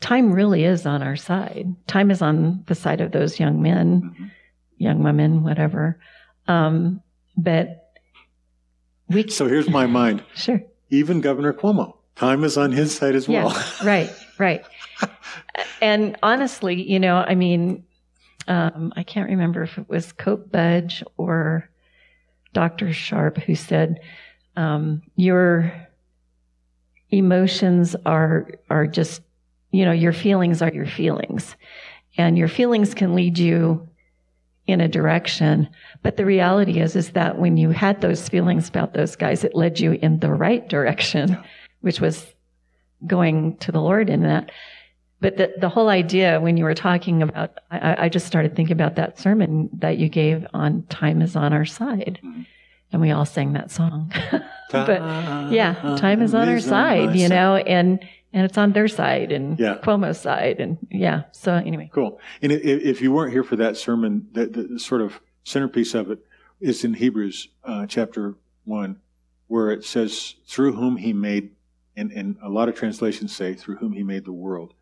Time really is on our side. Time is on the side of those young men. Mm-hmm young women, whatever. Um, but we.
So here's my mind.
sure.
Even Governor Cuomo, time is on his side as well.
Yeah, right, right. and honestly, you know, I mean, um, I can't remember if it was Cope Budge or Dr. Sharp who said, um, your emotions are, are just, you know, your feelings are your feelings. And your feelings can lead you in a direction. But the reality is, is that when you had those feelings about those guys, it led you in the right direction, which was going to the Lord in that. But the, the whole idea when you were talking about, I, I just started thinking about that sermon that you gave on time is on our side. Mm-hmm. And we all sang that song. but yeah, time is on our side, you know, and, and it's on their side and yeah. Cuomo's side. And yeah. So anyway.
Cool. And if, if you weren't here for that sermon, the, the, sort of centerpiece of it is in Hebrews uh, chapter 1, where it says, through whom he made, and, and a lot of translations say, through whom he made the world.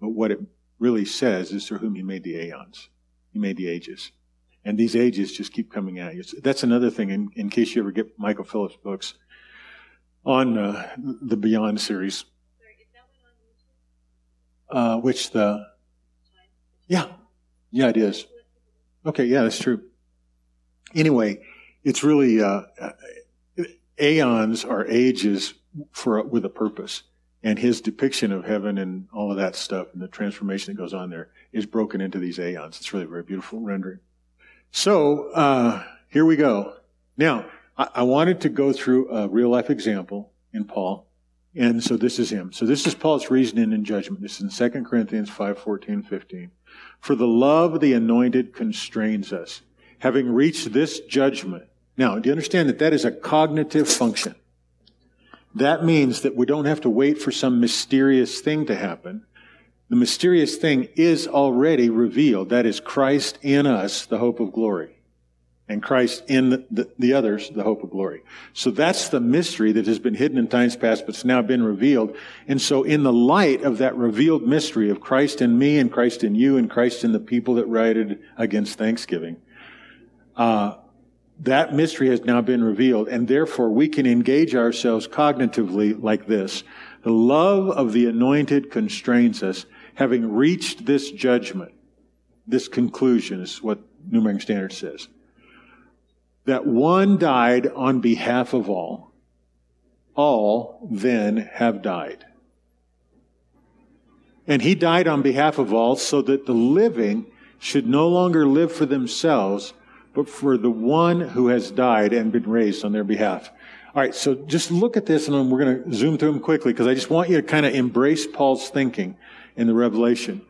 But what it really says is through whom he made the aeons. He made the ages. And these ages just keep coming at you. That's another thing, in, in case you ever get Michael Phillips books on uh, the Beyond series. Uh, which the. Yeah. Yeah, it is. Okay, yeah, that's true. Anyway, it's really. Uh, aeons are ages for with a purpose and his depiction of heaven and all of that stuff and the transformation that goes on there is broken into these aeons. It's really a very beautiful rendering. So uh, here we go. Now I, I wanted to go through a real life example in Paul, and so this is him. So this is Paul's reasoning and judgment. This is in 2 Corinthians 5, 14, 15. For the love of the anointed constrains us, having reached this judgment. Now, do you understand that that is a cognitive function? That means that we don't have to wait for some mysterious thing to happen. The mysterious thing is already revealed. That is Christ in us, the hope of glory. And Christ in the, the, the, others, the hope of glory. So that's the mystery that has been hidden in times past, but it's now been revealed. And so in the light of that revealed mystery of Christ in me and Christ in you and Christ in the people that rioted against Thanksgiving, uh, that mystery has now been revealed, and therefore we can engage ourselves cognitively like this. The love of the anointed constrains us, having reached this judgment, this conclusion is what New American Standard says. That one died on behalf of all, all then have died. And he died on behalf of all so that the living should no longer live for themselves, but for the one who has died and been raised on their behalf. All right, so just look at this, and we're going to zoom through them quickly because I just want you to kind of embrace Paul's thinking in the Revelation.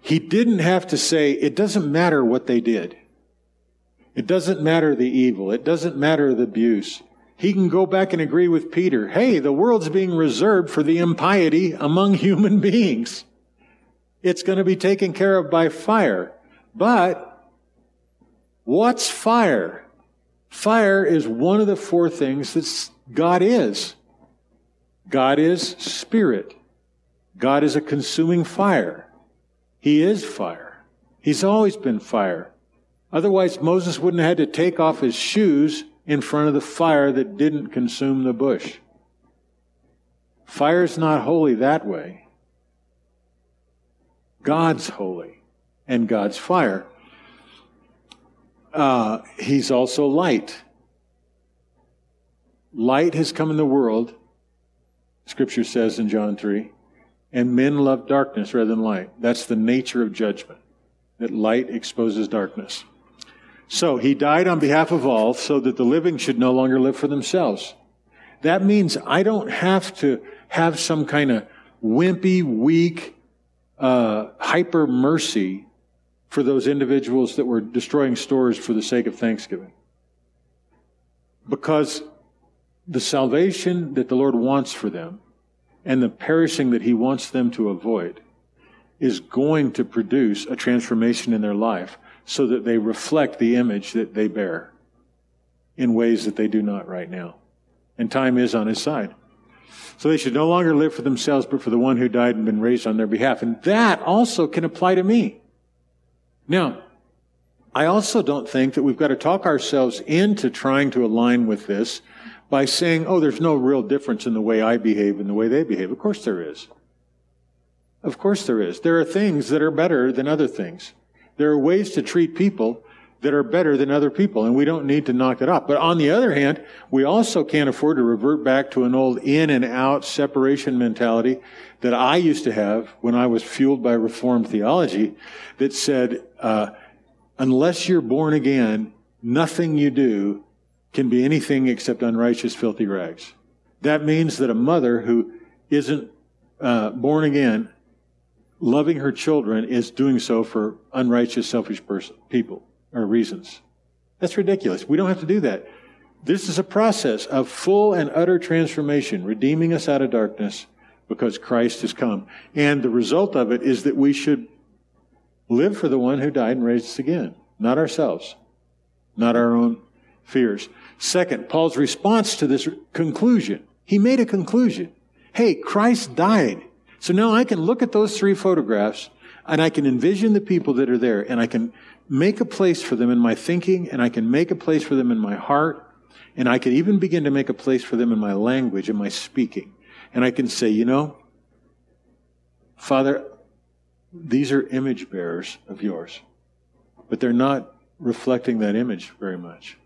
He didn't have to say, it doesn't matter what they did. It doesn't matter the evil. It doesn't matter the abuse. He can go back and agree with Peter. Hey, the world's being reserved for the impiety among human beings. It's going to be taken care of by fire. But What's fire? Fire is one of the four things that God is. God is spirit. God is a consuming fire. He is fire. He's always been fire. Otherwise, Moses wouldn't have had to take off his shoes in front of the fire that didn't consume the bush. Fire's not holy that way. God's holy and God's fire. Uh, he's also light. Light has come in the world, Scripture says in John 3, and men love darkness rather than light. That's the nature of judgment, that light exposes darkness. So he died on behalf of all so that the living should no longer live for themselves. That means I don't have to have some kind of wimpy, weak, uh, hyper mercy for those individuals that were destroying stores for the sake of Thanksgiving. Because the salvation that the Lord wants for them and the perishing that He wants them to avoid is going to produce a transformation in their life so that they reflect the image that they bear in ways that they do not right now. And time is on His side. So they should no longer live for themselves, but for the one who died and been raised on their behalf. And that also can apply to me. Now, I also don't think that we've got to talk ourselves into trying to align with this by saying, oh, there's no real difference in the way I behave and the way they behave. Of course there is. Of course there is. There are things that are better than other things. There are ways to treat people that are better than other people, and we don't need to knock it off. But on the other hand, we also can't afford to revert back to an old in and out separation mentality that I used to have when I was fueled by Reformed theology that said, uh, unless you're born again, nothing you do can be anything except unrighteous, filthy rags. That means that a mother who isn't uh, born again, loving her children, is doing so for unrighteous, selfish person, people or reasons. That's ridiculous. We don't have to do that. This is a process of full and utter transformation, redeeming us out of darkness because Christ has come. And the result of it is that we should live for the one who died and raised us again, not ourselves, not our own fears. Second, Paul's response to this conclusion. He made a conclusion. Hey, Christ died. So now I can look at those three photographs and I can envision the people that are there and I can make a place for them in my thinking and I can make a place for them in my heart and I can even begin to make a place for them in my language and my speaking. And I can say, you know, Father, these are image bearers of yours, but they're not reflecting that image very much.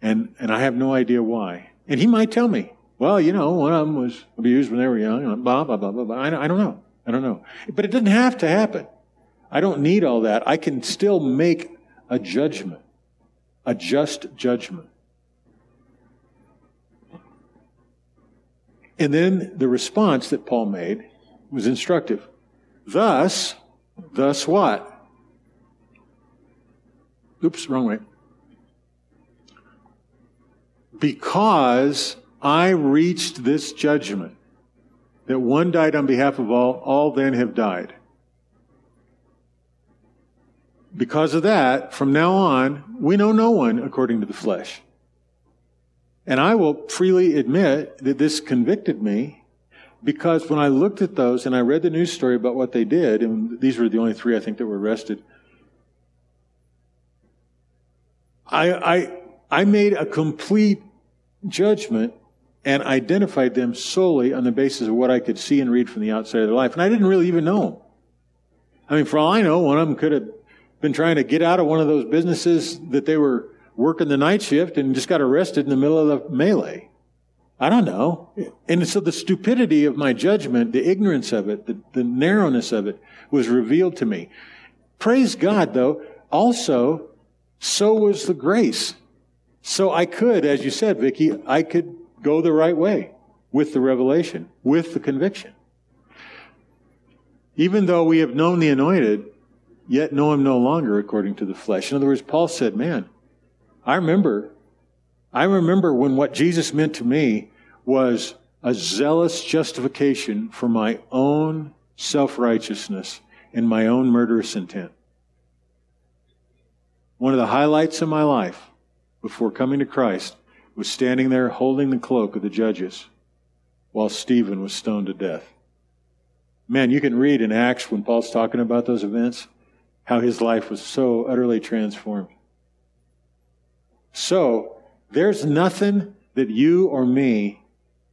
And, and I have no idea why. And he might tell me, well, you know, one of them was abused when they were young, and blah, blah, blah, blah, blah. I, I don't know. I don't know. But it doesn't have to happen. I don't need all that. I can still make a judgment, a just judgment. And then the response that Paul made was instructive. Thus, thus what? Oops, wrong way. Because I reached this judgment that one died on behalf of all, all then have died. Because of that, from now on, we know no one according to the flesh. And I will freely admit that this convicted me because when I looked at those and I read the news story about what they did, and these were the only three I think that were arrested, I, I, I made a complete judgment and identified them solely on the basis of what I could see and read from the outside of their life. And I didn't really even know them. I mean, for all I know, one of them could have been trying to get out of one of those businesses that they were working the night shift and just got arrested in the middle of the melee. I don't know. And so the stupidity of my judgment, the ignorance of it, the, the narrowness of it was revealed to me. Praise God, though, also, so was the grace. So I could, as you said, Vicki, I could go the right way with the revelation, with the conviction. Even though we have known the anointed, yet know him no longer according to the flesh. In other words, Paul said, man, I remember, I remember when what Jesus meant to me was a zealous justification for my own self-righteousness and my own murderous intent. One of the highlights of my life before coming to Christ was standing there holding the cloak of the judges while Stephen was stoned to death. Man, you can read in Acts when Paul's talking about those events how his life was so utterly transformed. So, there's nothing that you or me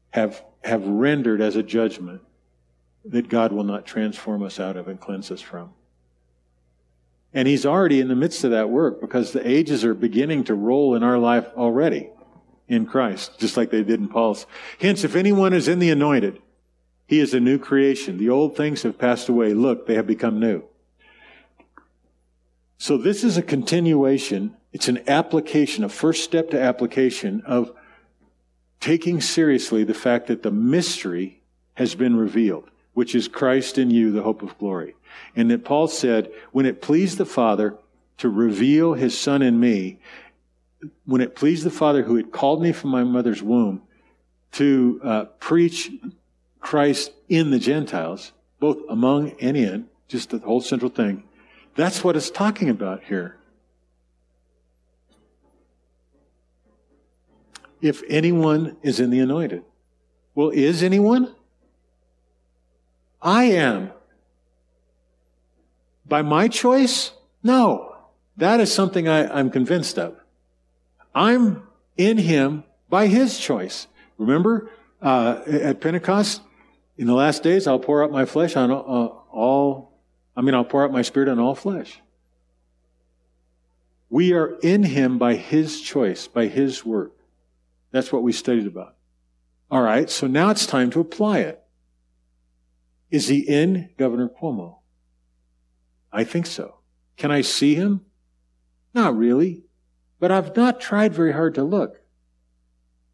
have, have rendered as a judgment that God will not transform us out of and cleanse us from. And He's already in the midst of that work because the ages are beginning to roll in our life already in Christ, just like they did in Paul's. Hence, if anyone is in the anointed, he is a new creation. The old things have passed away. Look, they have become new. So this is a continuation. It's an application, a first step to application of taking seriously the fact that the mystery has been revealed, which is Christ in you, the hope of glory. And that Paul said, when it pleased the Father to reveal his Son in me, when it pleased the Father who had called me from my mother's womb to uh, preach Christ in the Gentiles, both among and in, just the whole central thing, that's what it's talking about here. If anyone is in the anointed. Well, is anyone? I am. By my choice? No. That is something I, am convinced of. I'm in him by his choice. Remember, uh, at Pentecost, in the last days, I'll pour out my flesh on uh, all I mean, I'll pour out my spirit on all flesh. We are in him by his choice, by his work. That's what we studied about. All right, so now it's time to apply it. Is he in Governor Cuomo? I think so. Can I see him? Not really, but I've not tried very hard to look.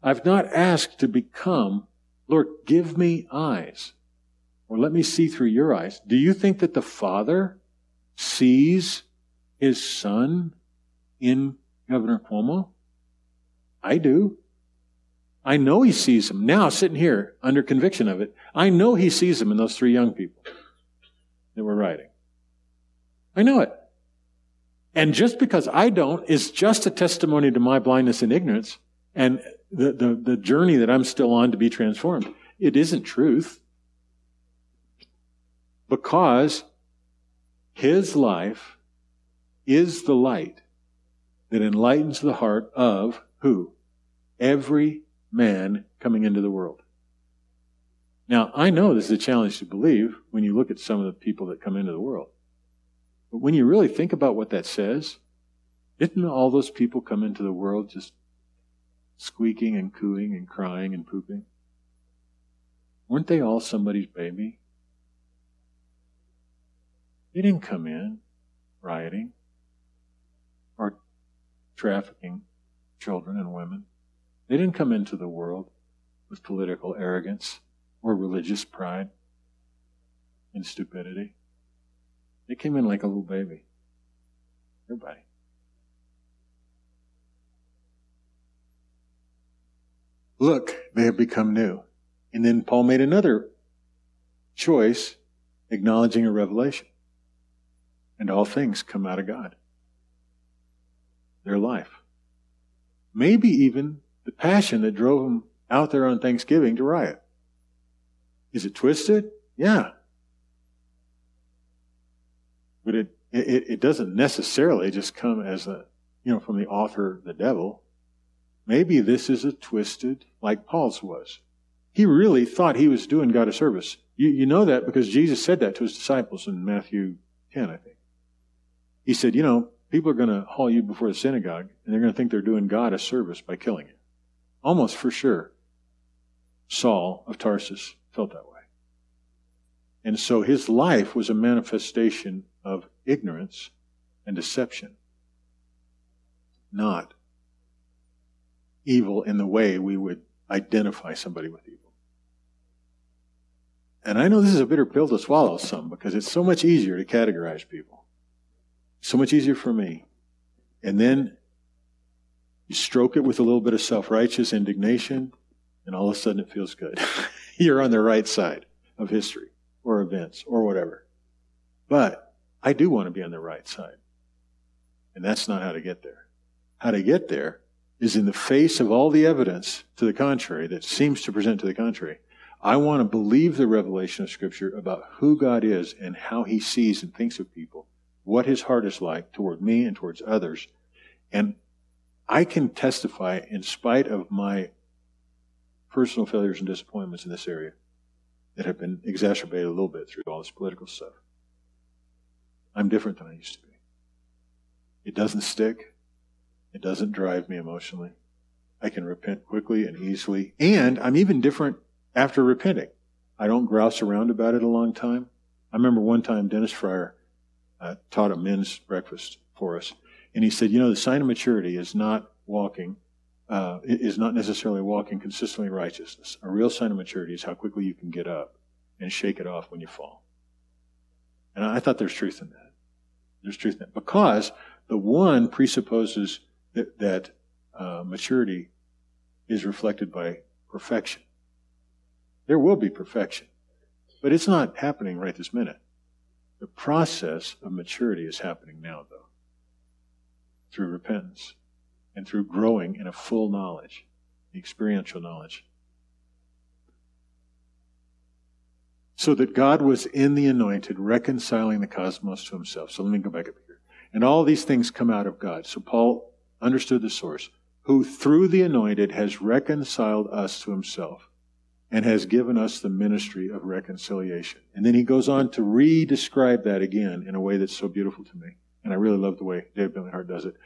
I've not asked to become, Lord, give me eyes or let me see through your eyes. Do you think that the Father sees his Son in Governor Cuomo? I do. I know he sees him now, sitting here under conviction of it. I know he sees him in those three young people that were writing. I know it. And just because I don't is just a testimony to my blindness and ignorance. And the, the, the journey that I'm still on to be transformed, it isn't truth. Because his life is the light that enlightens the heart of who? Every man coming into the world. Now, I know this is a challenge to believe when you look at some of the people that come into the world. But when you really think about what that says, didn't all those people come into the world just squeaking and cooing and crying and pooping? Weren't they all somebody's baby? They didn't come in rioting or trafficking children and women. They didn't come into the world with political arrogance or religious pride and stupidity. They came in like a little baby. Everybody. Look, they have become new. And then Paul made another choice, acknowledging a revelation. And all things come out of God. Their life. Maybe even the passion that drove them out there on Thanksgiving to riot. Is it twisted? Yeah. But it, it, it doesn't necessarily just come as a, you know, from the author, the devil. Maybe this is a twisted, like Paul's was. He really thought he was doing God a service. You, you know that because Jesus said that to his disciples in Matthew 10, I think. He said, you know, people are going to haul you before the synagogue and they're going to think they're doing God a service by killing you. Almost for sure. Saul of Tarsus felt that way. And so his life was a manifestation of ignorance and deception, not evil in the way we would identify somebody with evil. And I know this is a bitter pill to swallow some because it's so much easier to categorize people. So much easier for me. And then you stroke it with a little bit of self righteous indignation, and all of a sudden it feels good. You're on the right side of history or events or whatever. But I do want to be on the right side. And that's not how to get there. How to get there is in the face of all the evidence to the contrary that seems to present to the contrary. I want to believe the revelation of Scripture about who God is and how He sees and thinks of people, what His heart is like toward me and towards others. And I can testify, in spite of my personal failures and disappointments in this area, that have been exacerbated a little bit through all this political stuff. I'm different than I used to be. It doesn't stick. It doesn't drive me emotionally. I can repent quickly and easily. And I'm even different after repenting. I don't grouse around about it a long time. I remember one time Dennis Fryer uh, taught a men's breakfast for us. And he said, you know, the sign of maturity is not walking uh, is not necessarily walking consistently in righteousness. A real sign of maturity is how quickly you can get up and shake it off when you fall. And I thought there's truth in that. There's truth in that. Because the one presupposes that, that uh, maturity is reflected by perfection. There will be perfection, but it's not happening right this minute. The process of maturity is happening now, though, through repentance and through growing in a full knowledge, experiential knowledge. So that God was in the anointed, reconciling the cosmos to himself. So let me go back up here. And all these things come out of God. So Paul understood the source, who through the anointed has reconciled us to himself and has given us the ministry of reconciliation. And then he goes on to re describe that again in a way that's so beautiful to me. And I really love the way David Bentley Hart does it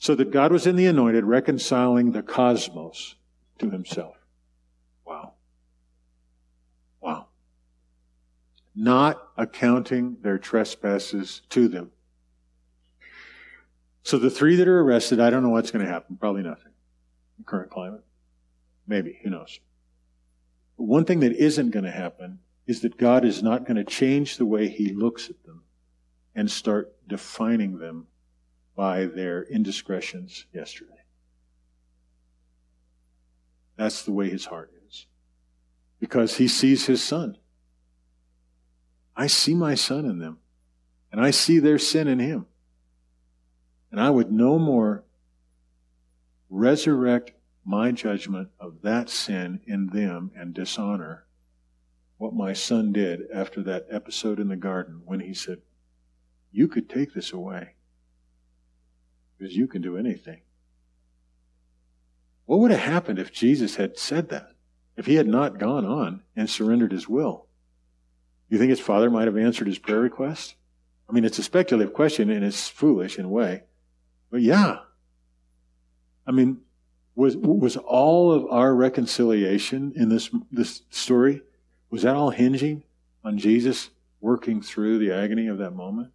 so that God was in the anointed, reconciling the cosmos to himself. Wow. Wow. Not accounting their trespasses to them. So the three that are arrested, I don't know what's going to happen. Probably nothing. In current climate. Maybe. Who knows? But one thing that isn't going to happen is that God is not going to change the way he looks at them and start defining them by their indiscretions yesterday. That's the way his heart is. Because he sees his son. I see my son in them, and I see their sin in him. And I would no more resurrect my judgment of that sin in them and dishonor what my son did after that episode in the garden when he said, You could take this away because you can do anything. What would have happened if Jesus had said that? If he had not gone on and surrendered his will? You think his father might have answered his prayer request? I mean, it's a speculative question and it's foolish in a way. But yeah. I mean, was, was all of our reconciliation in this, this story, was that all hinging on Jesus working through the agony of that moment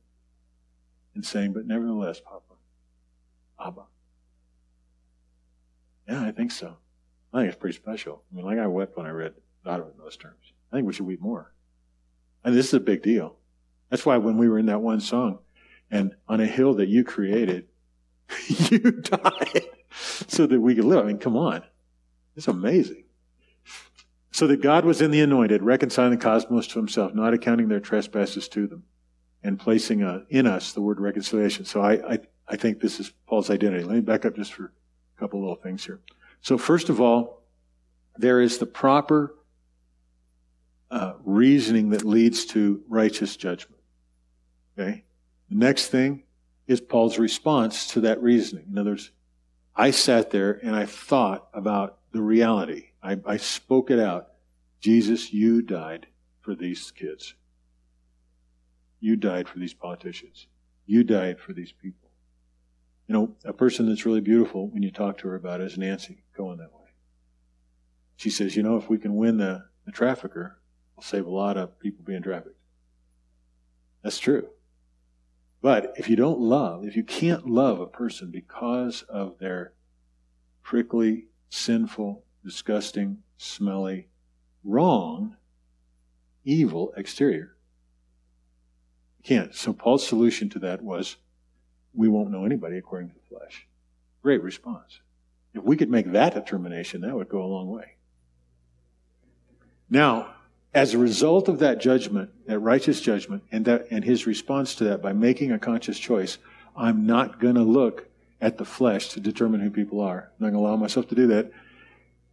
and saying, but nevertheless, Papa, Abba. Yeah, I think so. I think it's pretty special. I mean, like I wept when I read it in those terms. I think we should weep more. And this is a big deal. That's why when we were in that one song, and on a hill that you created, you died so that we could live. I mean, come on. It's amazing. So that God was in the anointed, reconciling the cosmos to himself, not accounting their trespasses to them, and placing uh, in us the word reconciliation. So I, I, I think this is Paul's identity. Let me back up just for a couple little things here. So first of all, there is the proper uh, reasoning that leads to righteous judgment. Okay? The next thing is Paul's response to that reasoning. In other words, I sat there and I thought about the reality. I, I spoke it out. Jesus, you died for these kids. You died for these politicians. You died for these people. You know, a person that's really beautiful when you talk to her about it is Nancy going that way. She says, you know, if we can win the, the trafficker, we'll save a lot of people being trafficked. That's true. But if you don't love, if you can't love a person because of their prickly, sinful, disgusting, smelly, wrong, evil exterior, you can't. So Paul's solution to that was we won't know anybody according to the flesh. Great response. If we could make that determination, that would go a long way. Now, as a result of that judgment, that righteous judgment, and that and his response to that by making a conscious choice, I'm not going to look at the flesh to determine who people are. I'm not going to allow myself to do that.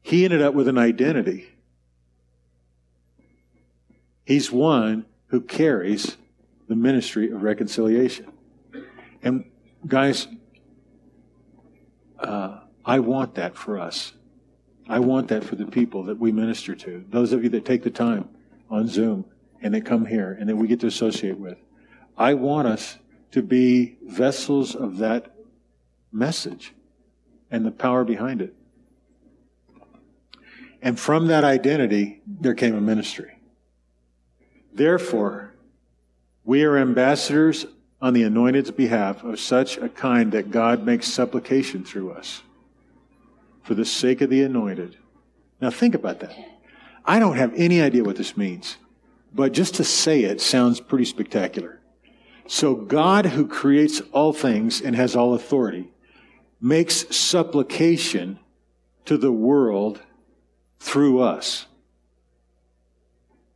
He ended up with an identity. He's one who carries the ministry of reconciliation. And guys, uh, I want that for us. I want that for the people that we minister to. Those of you that take the time on Zoom and that come here and that we get to associate with. I want us to be vessels of that message and the power behind it. And from that identity, there came a ministry. Therefore, we are ambassadors on the anointed's behalf of such a kind that God makes supplication through us for the sake of the anointed. Now think about that. I don't have any idea what this means, but just to say it sounds pretty spectacular. So God, who creates all things and has all authority, makes supplication to the world through us.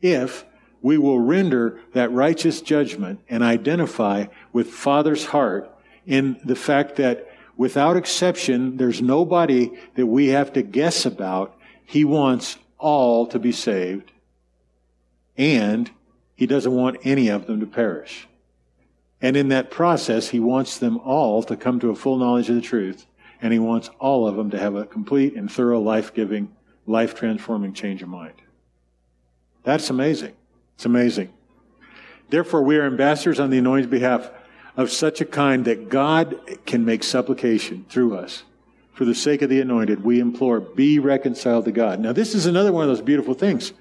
If we will render that righteous judgment and identify with Father's heart in the fact that without exception, there's nobody that we have to guess about. He wants all to be saved, and he doesn't want any of them to perish. And in that process, he wants them all to come to a full knowledge of the truth, and he wants all of them to have a complete and thorough life giving, life transforming change of mind. That's amazing. It's amazing. Therefore, we are ambassadors on the anointed behalf of such a kind that God can make supplication through us. For the sake of the anointed, we implore, be reconciled to God. Now, this is another one of those beautiful things.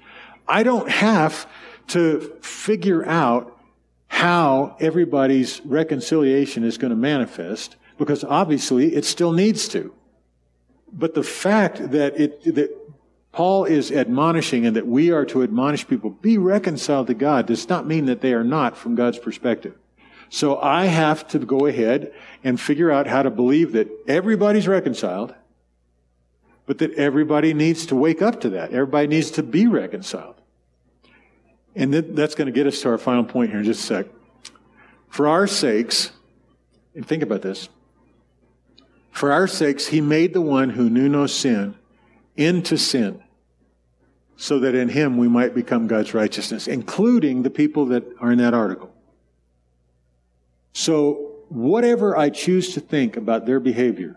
I don't have to figure out how everybody's reconciliation is going to manifest because obviously it still needs to. But the fact that it, that Paul is admonishing and that we are to admonish people, be reconciled to God, does not mean that they are not from God's perspective. So I have to go ahead and figure out how to believe that everybody's reconciled, but that everybody needs to wake up to that. Everybody needs to be reconciled. And that's going to get us to our final point here in just a sec. For our sakes, and think about this, For our sakes, he made the one who knew no sin into sin, so that in him we might become God's righteousness, including the people that are in that article. So, whatever I choose to think about their behavior,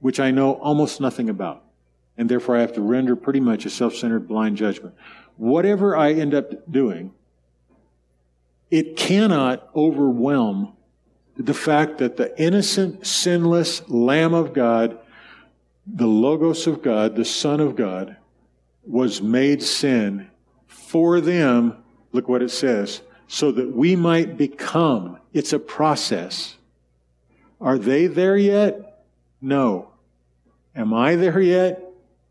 which I know almost nothing about, and therefore I have to render pretty much a self centered blind judgment, whatever I end up doing, it cannot overwhelm the fact that the innocent, sinless Lamb of God, the Logos of God, the Son of God, was made sin for them. Look what it says. So that we might become. It's a process. Are they there yet? No. Am I there yet?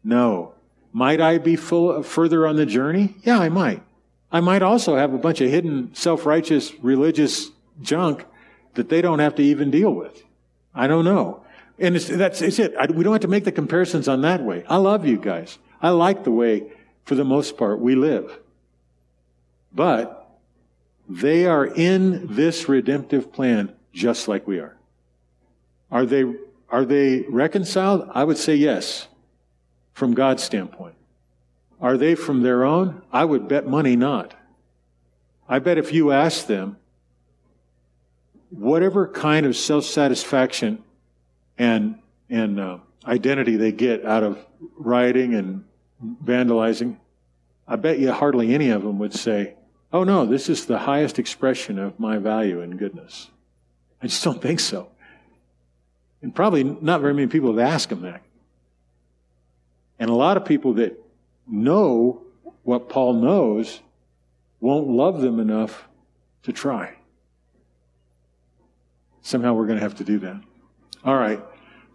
No. Might I be full, uh, further on the journey? Yeah, I might. I might also have a bunch of hidden self-righteous religious junk that they don't have to even deal with. I don't know. And it's, that's it's it. I, we don't have to make the comparisons on that way. I love you guys. I like the way, for the most part, we live. But they are in this redemptive plan just like we are. Are they, are they reconciled? I would say yes, from God's standpoint. Are they from their own? I would bet money not. I bet if you ask them, whatever kind of self satisfaction and, and uh, identity they get out of rioting and vandalizing, I bet you hardly any of them would say, Oh no, this is the highest expression of my value and goodness. I just don't think so. And probably not very many people have asked them that. And a lot of people that know what Paul knows won't love them enough to try. Somehow we're going to have to do that. All right.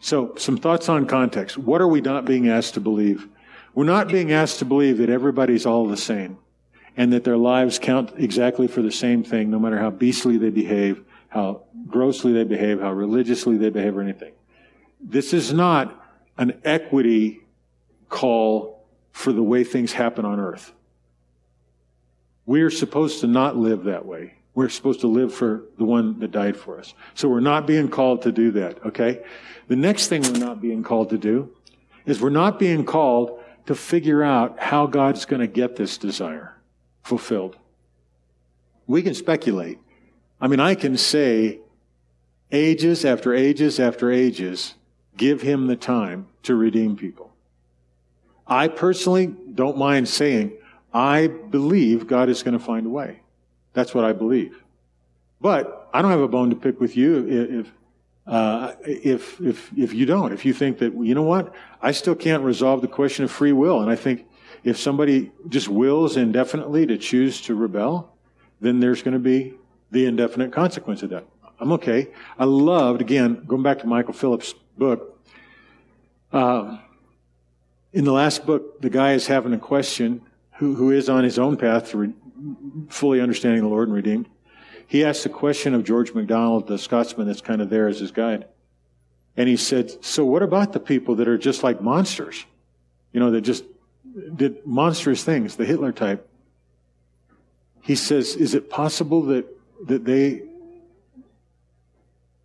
So, some thoughts on context. What are we not being asked to believe? We're not being asked to believe that everybody's all the same and that their lives count exactly for the same thing, no matter how beastly they behave, how grossly they behave, how religiously they behave, or anything. This is not an equity call for the way things happen on earth. We are supposed to not live that way. We're supposed to live for the one that died for us. So we're not being called to do that, okay? The next thing we're not being called to do is we're not being called to figure out how God's going to get this desire fulfilled. We can speculate. I mean, I can say ages after ages after ages, give him the time to redeem people. I personally don't mind saying, I believe God is going to find a way. That's what I believe. But I don't have a bone to pick with you if, uh, if, if, if you don't. If you think that, you know what, I still can't resolve the question of free will. And I think if somebody just wills indefinitely to choose to rebel, then there's going to be the indefinite consequence of that. I'm okay. I loved, again, going back to Michael Phillips' book, uh, in the last book, the guy is having a question who, who is on his own path to re- fully understanding the Lord and redeemed. He asked the question of George MacDonald, the Scotsman that's kind of there as his guide. And he said, So what about the people that are just like monsters? You know, that just did monstrous things, the Hitler type. He says, Is it possible that, that they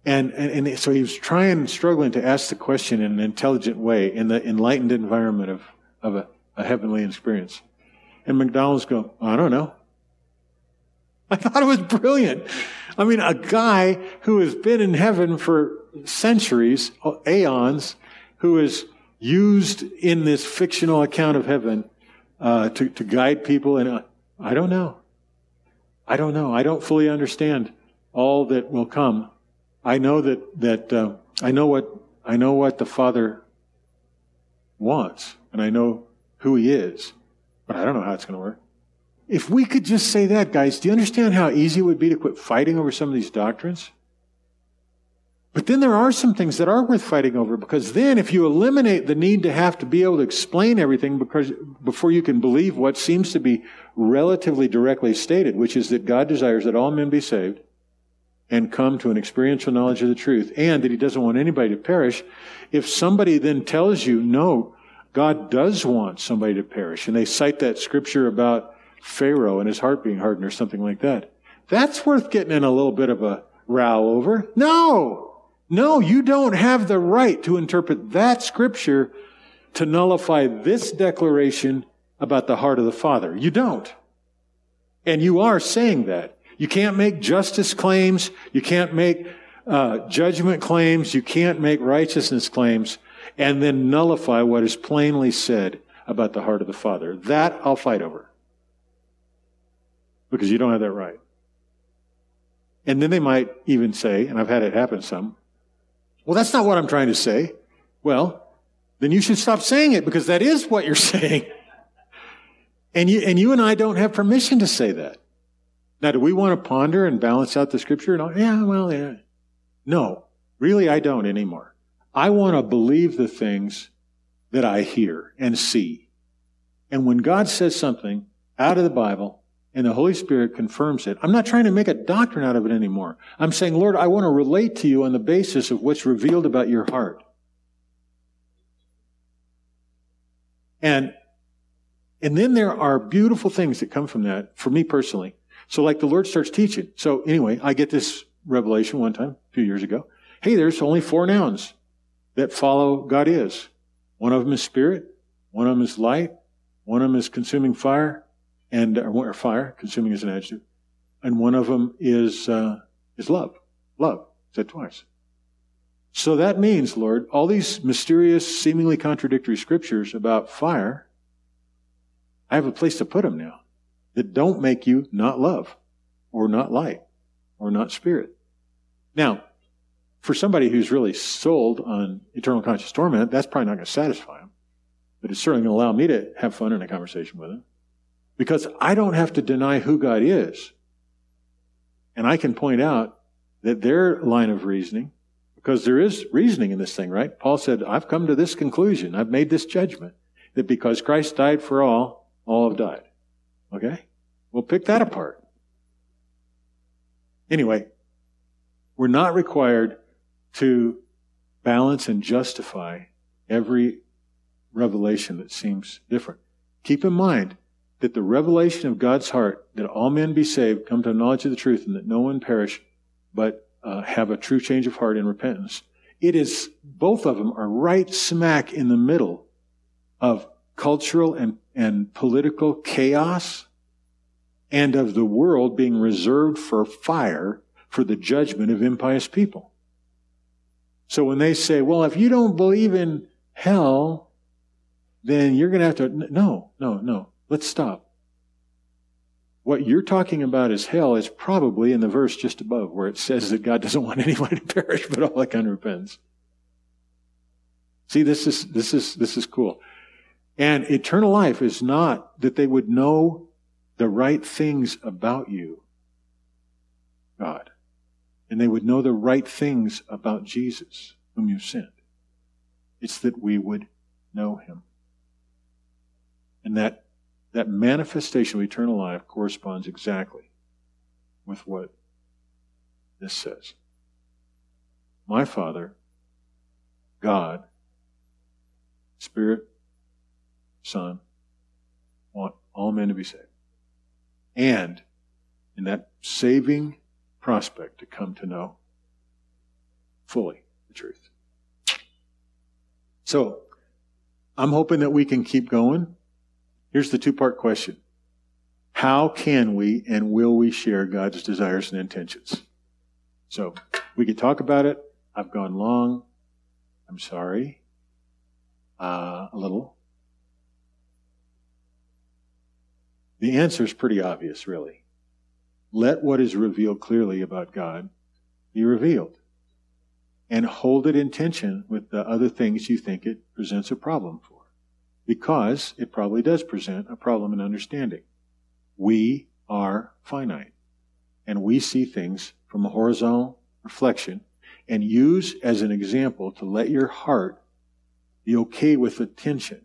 and, and, and, so he was trying, struggling to ask the question in an intelligent way in the enlightened environment of, of a, a heavenly experience. And MacDonald's go, I don't know. I thought it was brilliant. I mean, a guy who has been in heaven for centuries, aeons, who is used in this fictional account of heaven uh, to, to guide people. And uh, I don't know. I don't know. I don't fully understand all that will come I know that that uh, I know what I know what the Father wants, and I know who He is, but I don't know how it's going to work. If we could just say that, guys, do you understand how easy it would be to quit fighting over some of these doctrines? But then there are some things that are worth fighting over because then if you eliminate the need to have to be able to explain everything because before you can believe what seems to be relatively directly stated, which is that God desires that all men be saved, and come to an experiential knowledge of the truth, and that he doesn't want anybody to perish, if somebody then tells you, no, God does want somebody to perish, and they cite that scripture about Pharaoh and his heart being hardened or something like that, that's worth getting in a little bit of a row over. No! No, you don't have the right to interpret that scripture to nullify this declaration about the heart of the Father. You don't. And you are saying that. You can't make justice claims. You can't make uh, judgment claims. You can't make righteousness claims and then nullify what is plainly said about the heart of the Father. That I'll fight over. Because you don't have that right. And then they might even say, and I've had it happen some, well, that's not what I'm trying to say. Well, then you should stop saying it because that is what you're saying. And you, and you and I don't have permission to say that. Now, do we want to ponder and balance out the scripture? And all? Yeah, well, yeah. No, really, I don't anymore. I want to believe the things that I hear and see. And when God says something out of the Bible and the Holy Spirit confirms it, I'm not trying to make a doctrine out of it anymore. I'm saying, Lord, I want to relate to you on the basis of what's revealed about your heart. And, and then there are beautiful things that come from that for me personally. So like the Lord starts teaching. So anyway, I get this revelation one time, a few years ago. Hey, there's only four nouns that follow God is. One of them is spirit, one of them is light, one of them is consuming fire, and or fire, consuming is an adjective, and one of them is uh, is love. Love said twice. So that means, Lord, all these mysterious, seemingly contradictory scriptures about fire, I have a place to put them now that don't make you not love, or not light, or not spirit. Now, for somebody who's really sold on eternal conscious torment, that's probably not going to satisfy him. But it's certainly going to allow me to have fun in a conversation with him. Because I don't have to deny who God is. And I can point out that their line of reasoning, because there is reasoning in this thing, right? Paul said, I've come to this conclusion. I've made this judgment that because Christ died for all, all have died. Okay? We'll pick that apart. Anyway, we're not required to balance and justify every revelation that seems different. Keep in mind that the revelation of God's heart, that all men be saved, come to a knowledge of the truth, and that no one perish, but uh, have a true change of heart and repentance. It is, both of them are right smack in the middle of cultural and, and political chaos and of the world being reserved for fire for the judgment of impious people. So when they say, well, if you don't believe in hell, then you're going to have to, no, no, no. Let's stop. What you're talking about as hell is probably in the verse just above where it says that God doesn't want anyone to perish but all that kind of repentance. See, this is, this is, this is cool. And eternal life is not that they would know the right things about you, God and they would know the right things about Jesus, whom you sent. It's that we would know him. And that, that manifestation of eternal life corresponds exactly with what this says. My Father, God, Spirit, Son, want all men to be saved. And in that saving prospect to come to know fully the truth. So, I'm hoping that we can keep going. Here's the two part question How can we and will we share God's desires and intentions? So, we could talk about it. I've gone long. I'm sorry. Uh, a little. The answer is pretty obvious, really. Let what is revealed clearly about God be revealed. And hold it in tension with the other things you think it presents a problem for. Because it probably does present a problem in understanding. We are finite. And we see things from a horizontal reflection and use as an example to let your heart be okay with attention.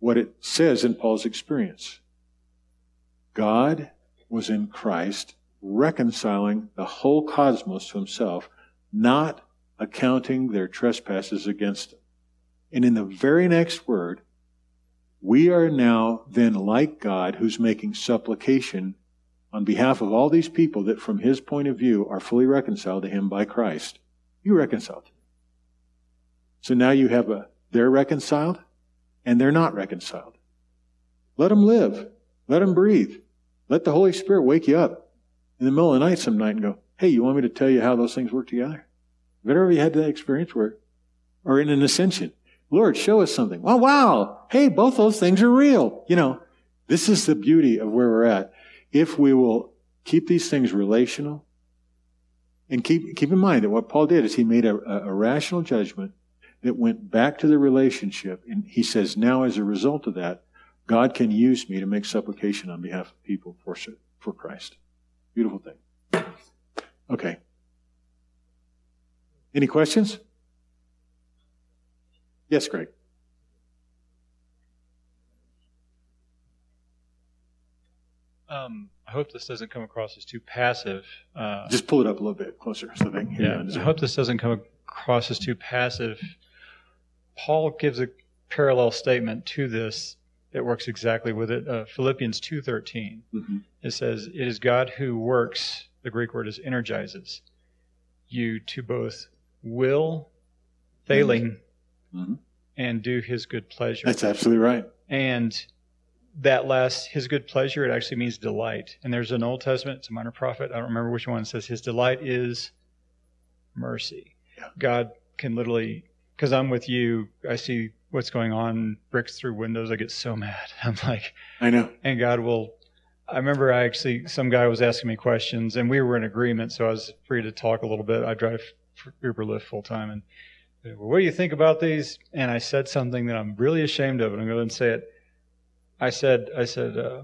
What it says in Paul's experience. God was in Christ, reconciling the whole cosmos to himself, not accounting their trespasses against him. And in the very next word, we are now then like God who's making supplication on behalf of all these people that from his point of view are fully reconciled to him by Christ. You reconciled. So now you have a, they're reconciled and they're not reconciled. Let them live. Let them breathe. Let the Holy Spirit wake you up in the middle of the night some night and go, hey, you want me to tell you how those things work together? Have you ever had that experience where, or in an ascension? Lord, show us something. Wow, wow. Hey, both those things are real. You know, this is the beauty of where we're at. If we will keep these things relational, and keep, keep in mind that what Paul did is he made a, a rational judgment that went back to the relationship. And he says, now as a result of that, God can use me to make supplication on behalf of people for, for Christ. Beautiful thing. Okay. Any questions? Yes, Greg.
Um, I hope this doesn't come across as too passive.
Uh, Just pull it up a little bit closer so they can
hear yeah, I hope this doesn't come across as too passive. Paul gives a parallel statement to this that works exactly with it. Uh, Philippians 2.13. Mm-hmm. It says, It is God who works, the Greek word is energizes, you to both will, thelein, mm-hmm. Mm-hmm. and do his good pleasure.
That's absolutely right.
And that last, his good pleasure, it actually means delight. And there's an Old Testament, it's a minor prophet, I don't remember which one, says his delight is mercy. Yeah. God can literally, because I'm with you, I see what's going on, bricks through windows, I get so mad. I'm like,
I know.
And God will, I remember I actually, some guy was asking me questions and we were in agreement, so I was free to talk a little bit. I drive Uber Lyft full time and, what do you think about these? And I said something that I'm really ashamed of, and I'm going to say it I said, I said, uh,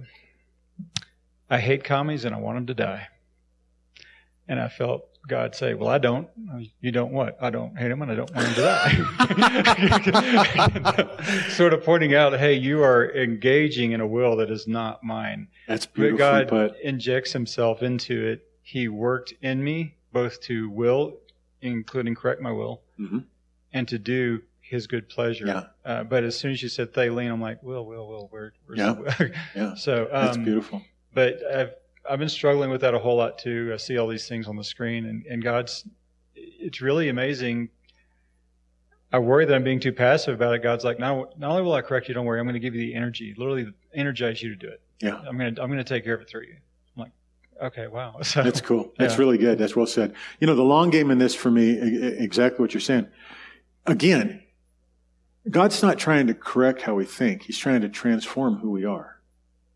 I hate commies and I want them to die. And I felt God say, Well, I don't. You don't what? I don't hate them and I don't want them to die. sort of pointing out, hey, you are engaging in a will that is not mine.
That's beautiful.
But God injects himself into it. He worked in me both to will, including correct my will, mm-hmm. And to do his good pleasure.
Yeah.
Uh, but as soon as you said thelein, I'm like, well, well, well, where, where's
yeah. Yeah.
So
um, that's beautiful.
But I've I've been struggling with that a whole lot too. I see all these things on the screen, and, and God's it's really amazing. I worry that I'm being too passive about it. God's like, not, not only will I correct you, don't worry, I'm going to give you the energy, literally energize you to do it.
Yeah.
I'm going to I'm going to take care of it through you. I'm like, okay, wow.
So, That's cool. That's yeah. really good. That's well said. You know, the long game in this for me, exactly what you're saying. Again, God's not trying to correct how we think. He's trying to transform who we are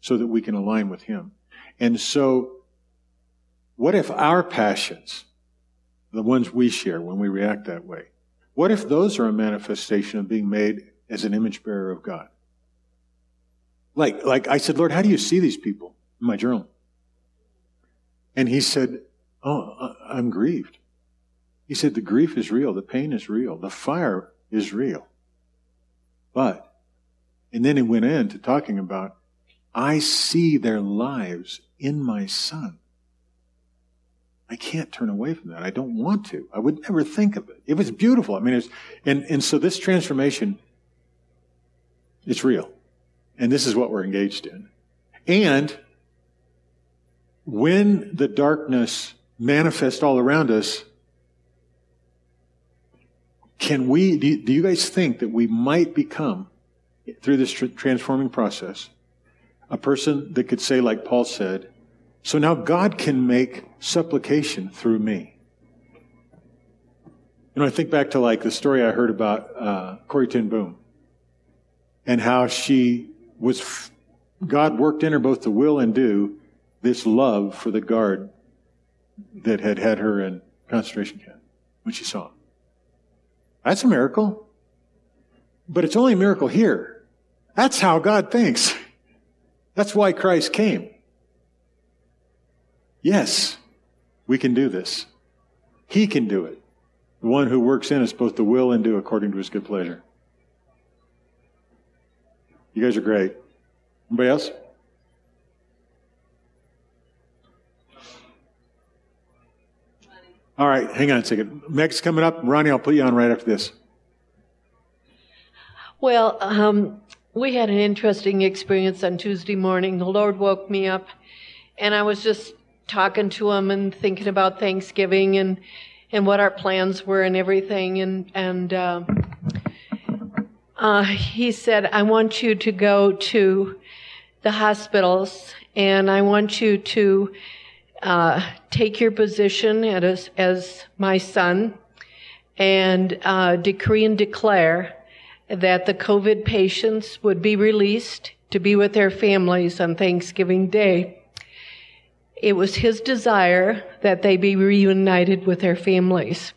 so that we can align with Him. And so, what if our passions, the ones we share when we react that way, what if those are a manifestation of being made as an image bearer of God? Like, like I said, Lord, how do you see these people in my journal? And he said, Oh, I'm grieved. He said, The grief is real. The pain is real. The fire is real. But, and then he went into talking about, I see their lives in my son. I can't turn away from that. I don't want to. I would never think of it. It was beautiful. I mean, it's, and, and so this transformation, it's real. And this is what we're engaged in. And when the darkness manifests all around us, can we, do you, do you guys think that we might become, through this tr- transforming process, a person that could say, like Paul said, so now God can make supplication through me? You know, I think back to like the story I heard about uh, Corrie ten Boom and how she was, f- God worked in her both to will and do this love for the guard that had had her in concentration camp when she saw him. That's a miracle. But it's only a miracle here. That's how God thinks. That's why Christ came. Yes, we can do this. He can do it. The one who works in us both to will and do according to his good pleasure. You guys are great. Anybody else? All right, hang on a second. Meg's coming up. Ronnie, I'll put you on right after this.
Well, um, we had an interesting experience on Tuesday morning. The Lord woke me up, and I was just talking to him and thinking about Thanksgiving, and and what our plans were and everything. And and uh, uh, he said, "I want you to go to the hospitals, and I want you to uh, take your position as as my son, and uh, decree and declare." That the COVID patients would be released to be with their families on Thanksgiving Day it was his desire that they be reunited with their families.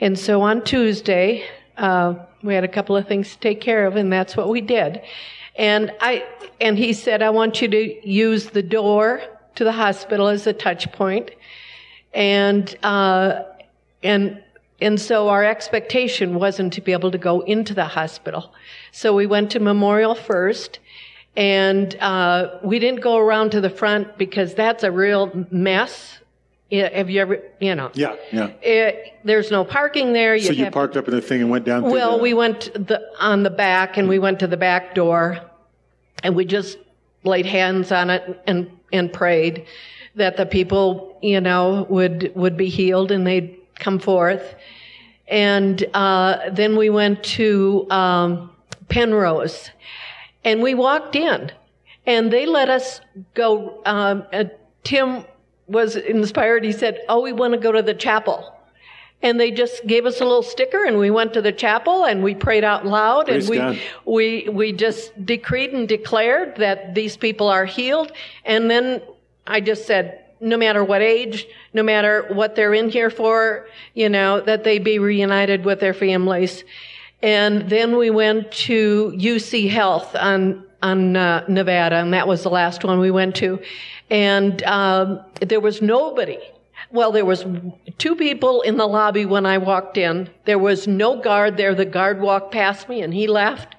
And so on Tuesday, uh, we had a couple of things to take care of, and that's what we did. And I, and he said, I want you to use the door to the hospital as a touch point. And, uh, and, and so our expectation wasn't to be able to go into the hospital. So we went to Memorial first, and uh, we didn't go around to the front because that's a real mess. Have you ever, you know?
Yeah, yeah.
It, there's no parking there.
You so you parked to, up in the thing and went down.
Well,
the,
we went the, on the back and we went to the back door, and we just laid hands on it and and prayed that the people, you know, would would be healed and they'd come forth. And uh, then we went to um, Penrose and we walked in, and they let us go. Um, uh, Tim was inspired. He said, "Oh, we want to go to the chapel." And they just gave us a little sticker, and we went to the chapel, and we prayed out loud,
Praise
and we
God.
we we just decreed and declared that these people are healed. And then I just said, no matter what age, no matter what they're in here for, you know, that they be reunited with their families. And then we went to UC Health on on uh, Nevada, and that was the last one we went to. And um, there was nobody. Well, there was two people in the lobby when I walked in. There was no guard there. The guard walked past me and he left.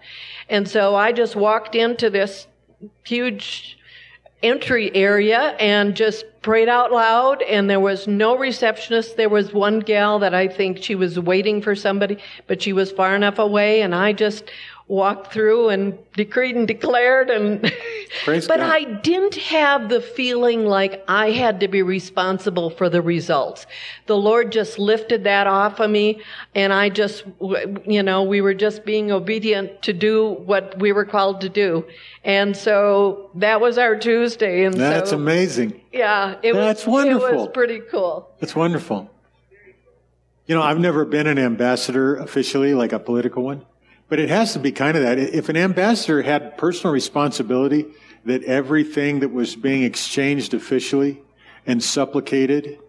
And so I just walked into this huge entry area and just prayed out loud and there was no receptionist there was one gal that i think she was waiting for somebody but she was far enough away and i just walked through and decreed and declared and but
God.
I didn't have the feeling like I had to be responsible for the results. The Lord just lifted that off of me and I just you know we were just being obedient to do what we were called to do. And so that was our Tuesday and
That's
so,
amazing.
Yeah, it
That's
was
wonderful.
it was pretty cool.
That's wonderful. You know, I've never been an ambassador officially like a political one. But it has to be kind of that. If an ambassador had personal responsibility that everything that was being exchanged officially and supplicated,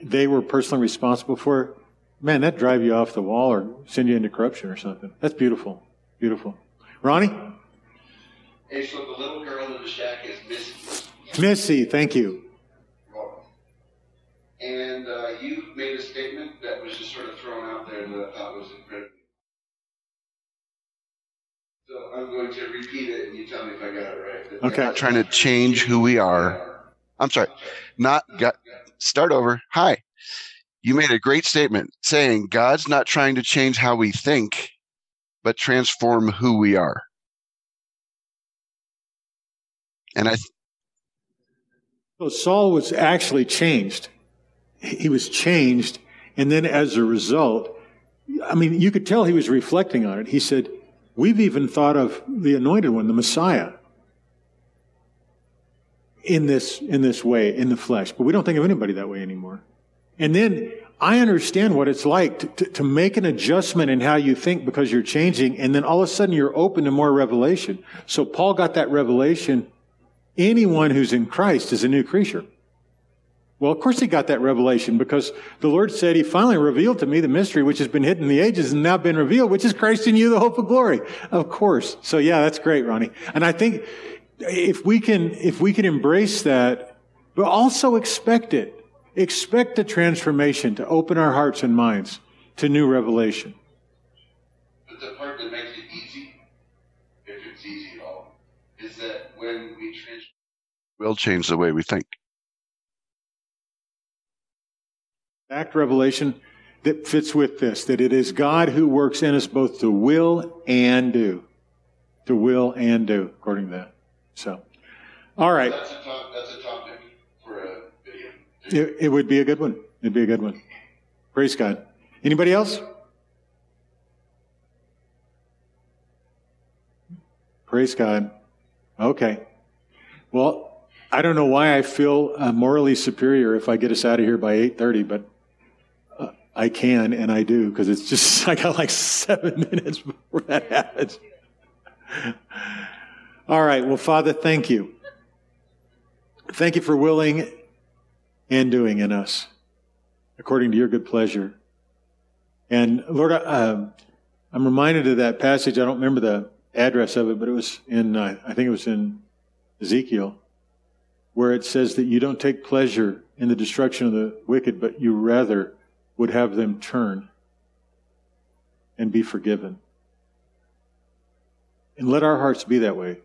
they were personally responsible for, man, that'd drive you off the wall or send you into corruption or something. That's beautiful. Beautiful. Ronnie?
Hey, so the little girl in the shack is Missy.
Missy, thank you.
And uh, you made a statement that was just sort of thrown out there that I thought was incredible. So I'm going to repeat it, and you tell me if I got it right.
Okay.
Not trying to change who we are. I'm sorry. Not got. Start over. Hi. You made a great statement saying God's not trying to change how we think, but transform who we are. And I,
So Saul was actually changed. He was changed, and then as a result, I mean, you could tell he was reflecting on it. He said, We've even thought of the anointed one, the Messiah, in this, in this way, in the flesh. But we don't think of anybody that way anymore. And then I understand what it's like to, to, to, make an adjustment in how you think because you're changing, and then all of a sudden you're open to more revelation. So Paul got that revelation. Anyone who's in Christ is a new creature. Well, of course he got that revelation because the Lord said he finally revealed to me the mystery which has been hidden in the ages and now been revealed, which is Christ in you, the hope of glory. Of course. So yeah, that's great, Ronnie. And I think if we can, if we can embrace that, but also expect it, expect the transformation to open our hearts and minds to new revelation.
But the part that makes it easy, if it's easy at all, is that when we transform,
will change the way we think.
Act revelation that fits with this that it is God who works in us both to will and do. To will and do, according to that. So, all right.
That's a, top, that's a topic for a video.
It, it would be a good one. It'd be a good one. Praise God. Anybody else? Praise God. Okay. Well, I don't know why I feel uh, morally superior if I get us out of here by 8:30, but I can and I do because it's just I got like 7 minutes before that happens. All right. Well, Father, thank you. Thank you for willing and doing in us according to your good pleasure. And Lord, uh, I'm reminded of that passage. I don't remember the address of it, but it was in, uh, I think it was in Ezekiel, where it says that you don't take pleasure in the destruction of the wicked, but you rather would have them turn and be forgiven. And let our hearts be that way.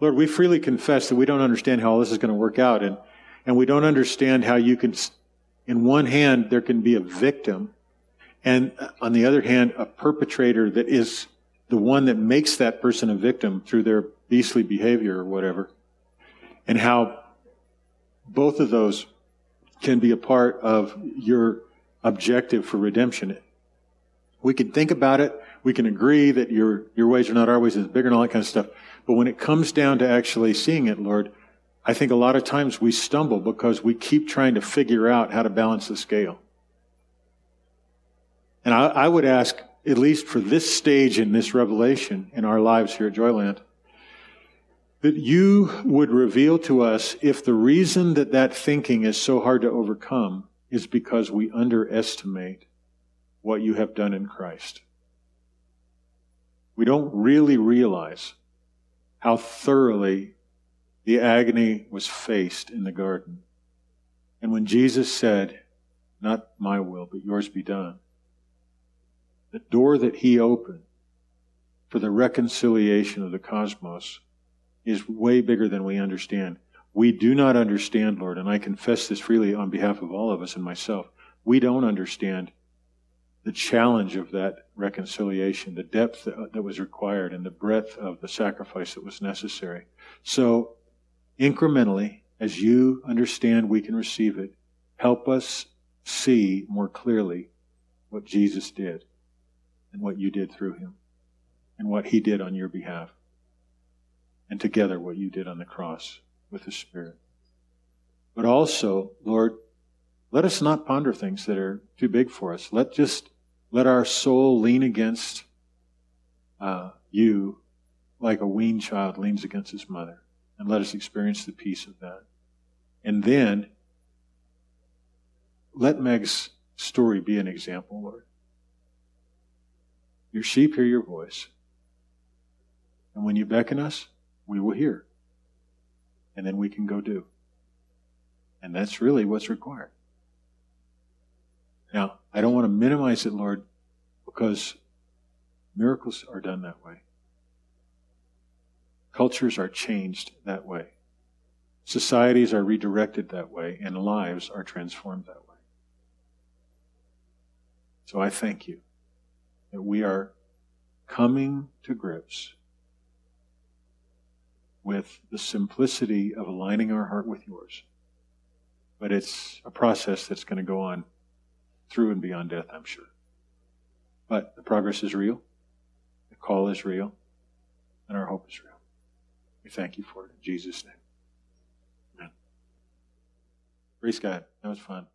Lord, we freely confess that we don't understand how all this is going to work out, and, and we don't understand how you can, in one hand, there can be a victim, and uh, on the other hand, a perpetrator that is the one that makes that person a victim through their beastly behavior or whatever, and how both of those can be a part of your objective for redemption. We can think about it. We can agree that your, your ways are not our ways, it's bigger and all that kind of stuff. But when it comes down to actually seeing it, Lord, I think a lot of times we stumble because we keep trying to figure out how to balance the scale. And I, I would ask, at least for this stage in this revelation in our lives here at Joyland, that you would reveal to us if the reason that that thinking is so hard to overcome is because we underestimate what you have done in Christ. We don't really realize how thoroughly the agony was faced in the garden. And when Jesus said, Not my will, but yours be done, the door that he opened for the reconciliation of the cosmos is way bigger than we understand. We do not understand, Lord, and I confess this freely on behalf of all of us and myself. We don't understand the challenge of that reconciliation, the depth that was required, and the breadth of the sacrifice that was necessary. So, incrementally, as you understand we can receive it, help us see more clearly what Jesus did and what you did through him and what he did on your behalf. And together what you did on the cross with the Spirit. But also, Lord, let us not ponder things that are too big for us. Let just let our soul lean against uh, you like a weaned child leans against his mother. And let us experience the peace of that. And then let Meg's story be an example, Lord. Your sheep hear your voice. And when you beckon us, we will hear. And then we can go do. And that's really what's required. Now, I don't want to minimize it, Lord, because miracles are done that way. Cultures are changed that way. Societies are redirected that way, and lives are transformed that way. So I thank you that we are coming to grips with the simplicity of aligning our heart with yours. But it's a process that's going to go on through and beyond death, I'm sure. But the progress is real, the call is real, and our hope is real. We thank you for it in Jesus' name. Amen. Praise God. That was fun.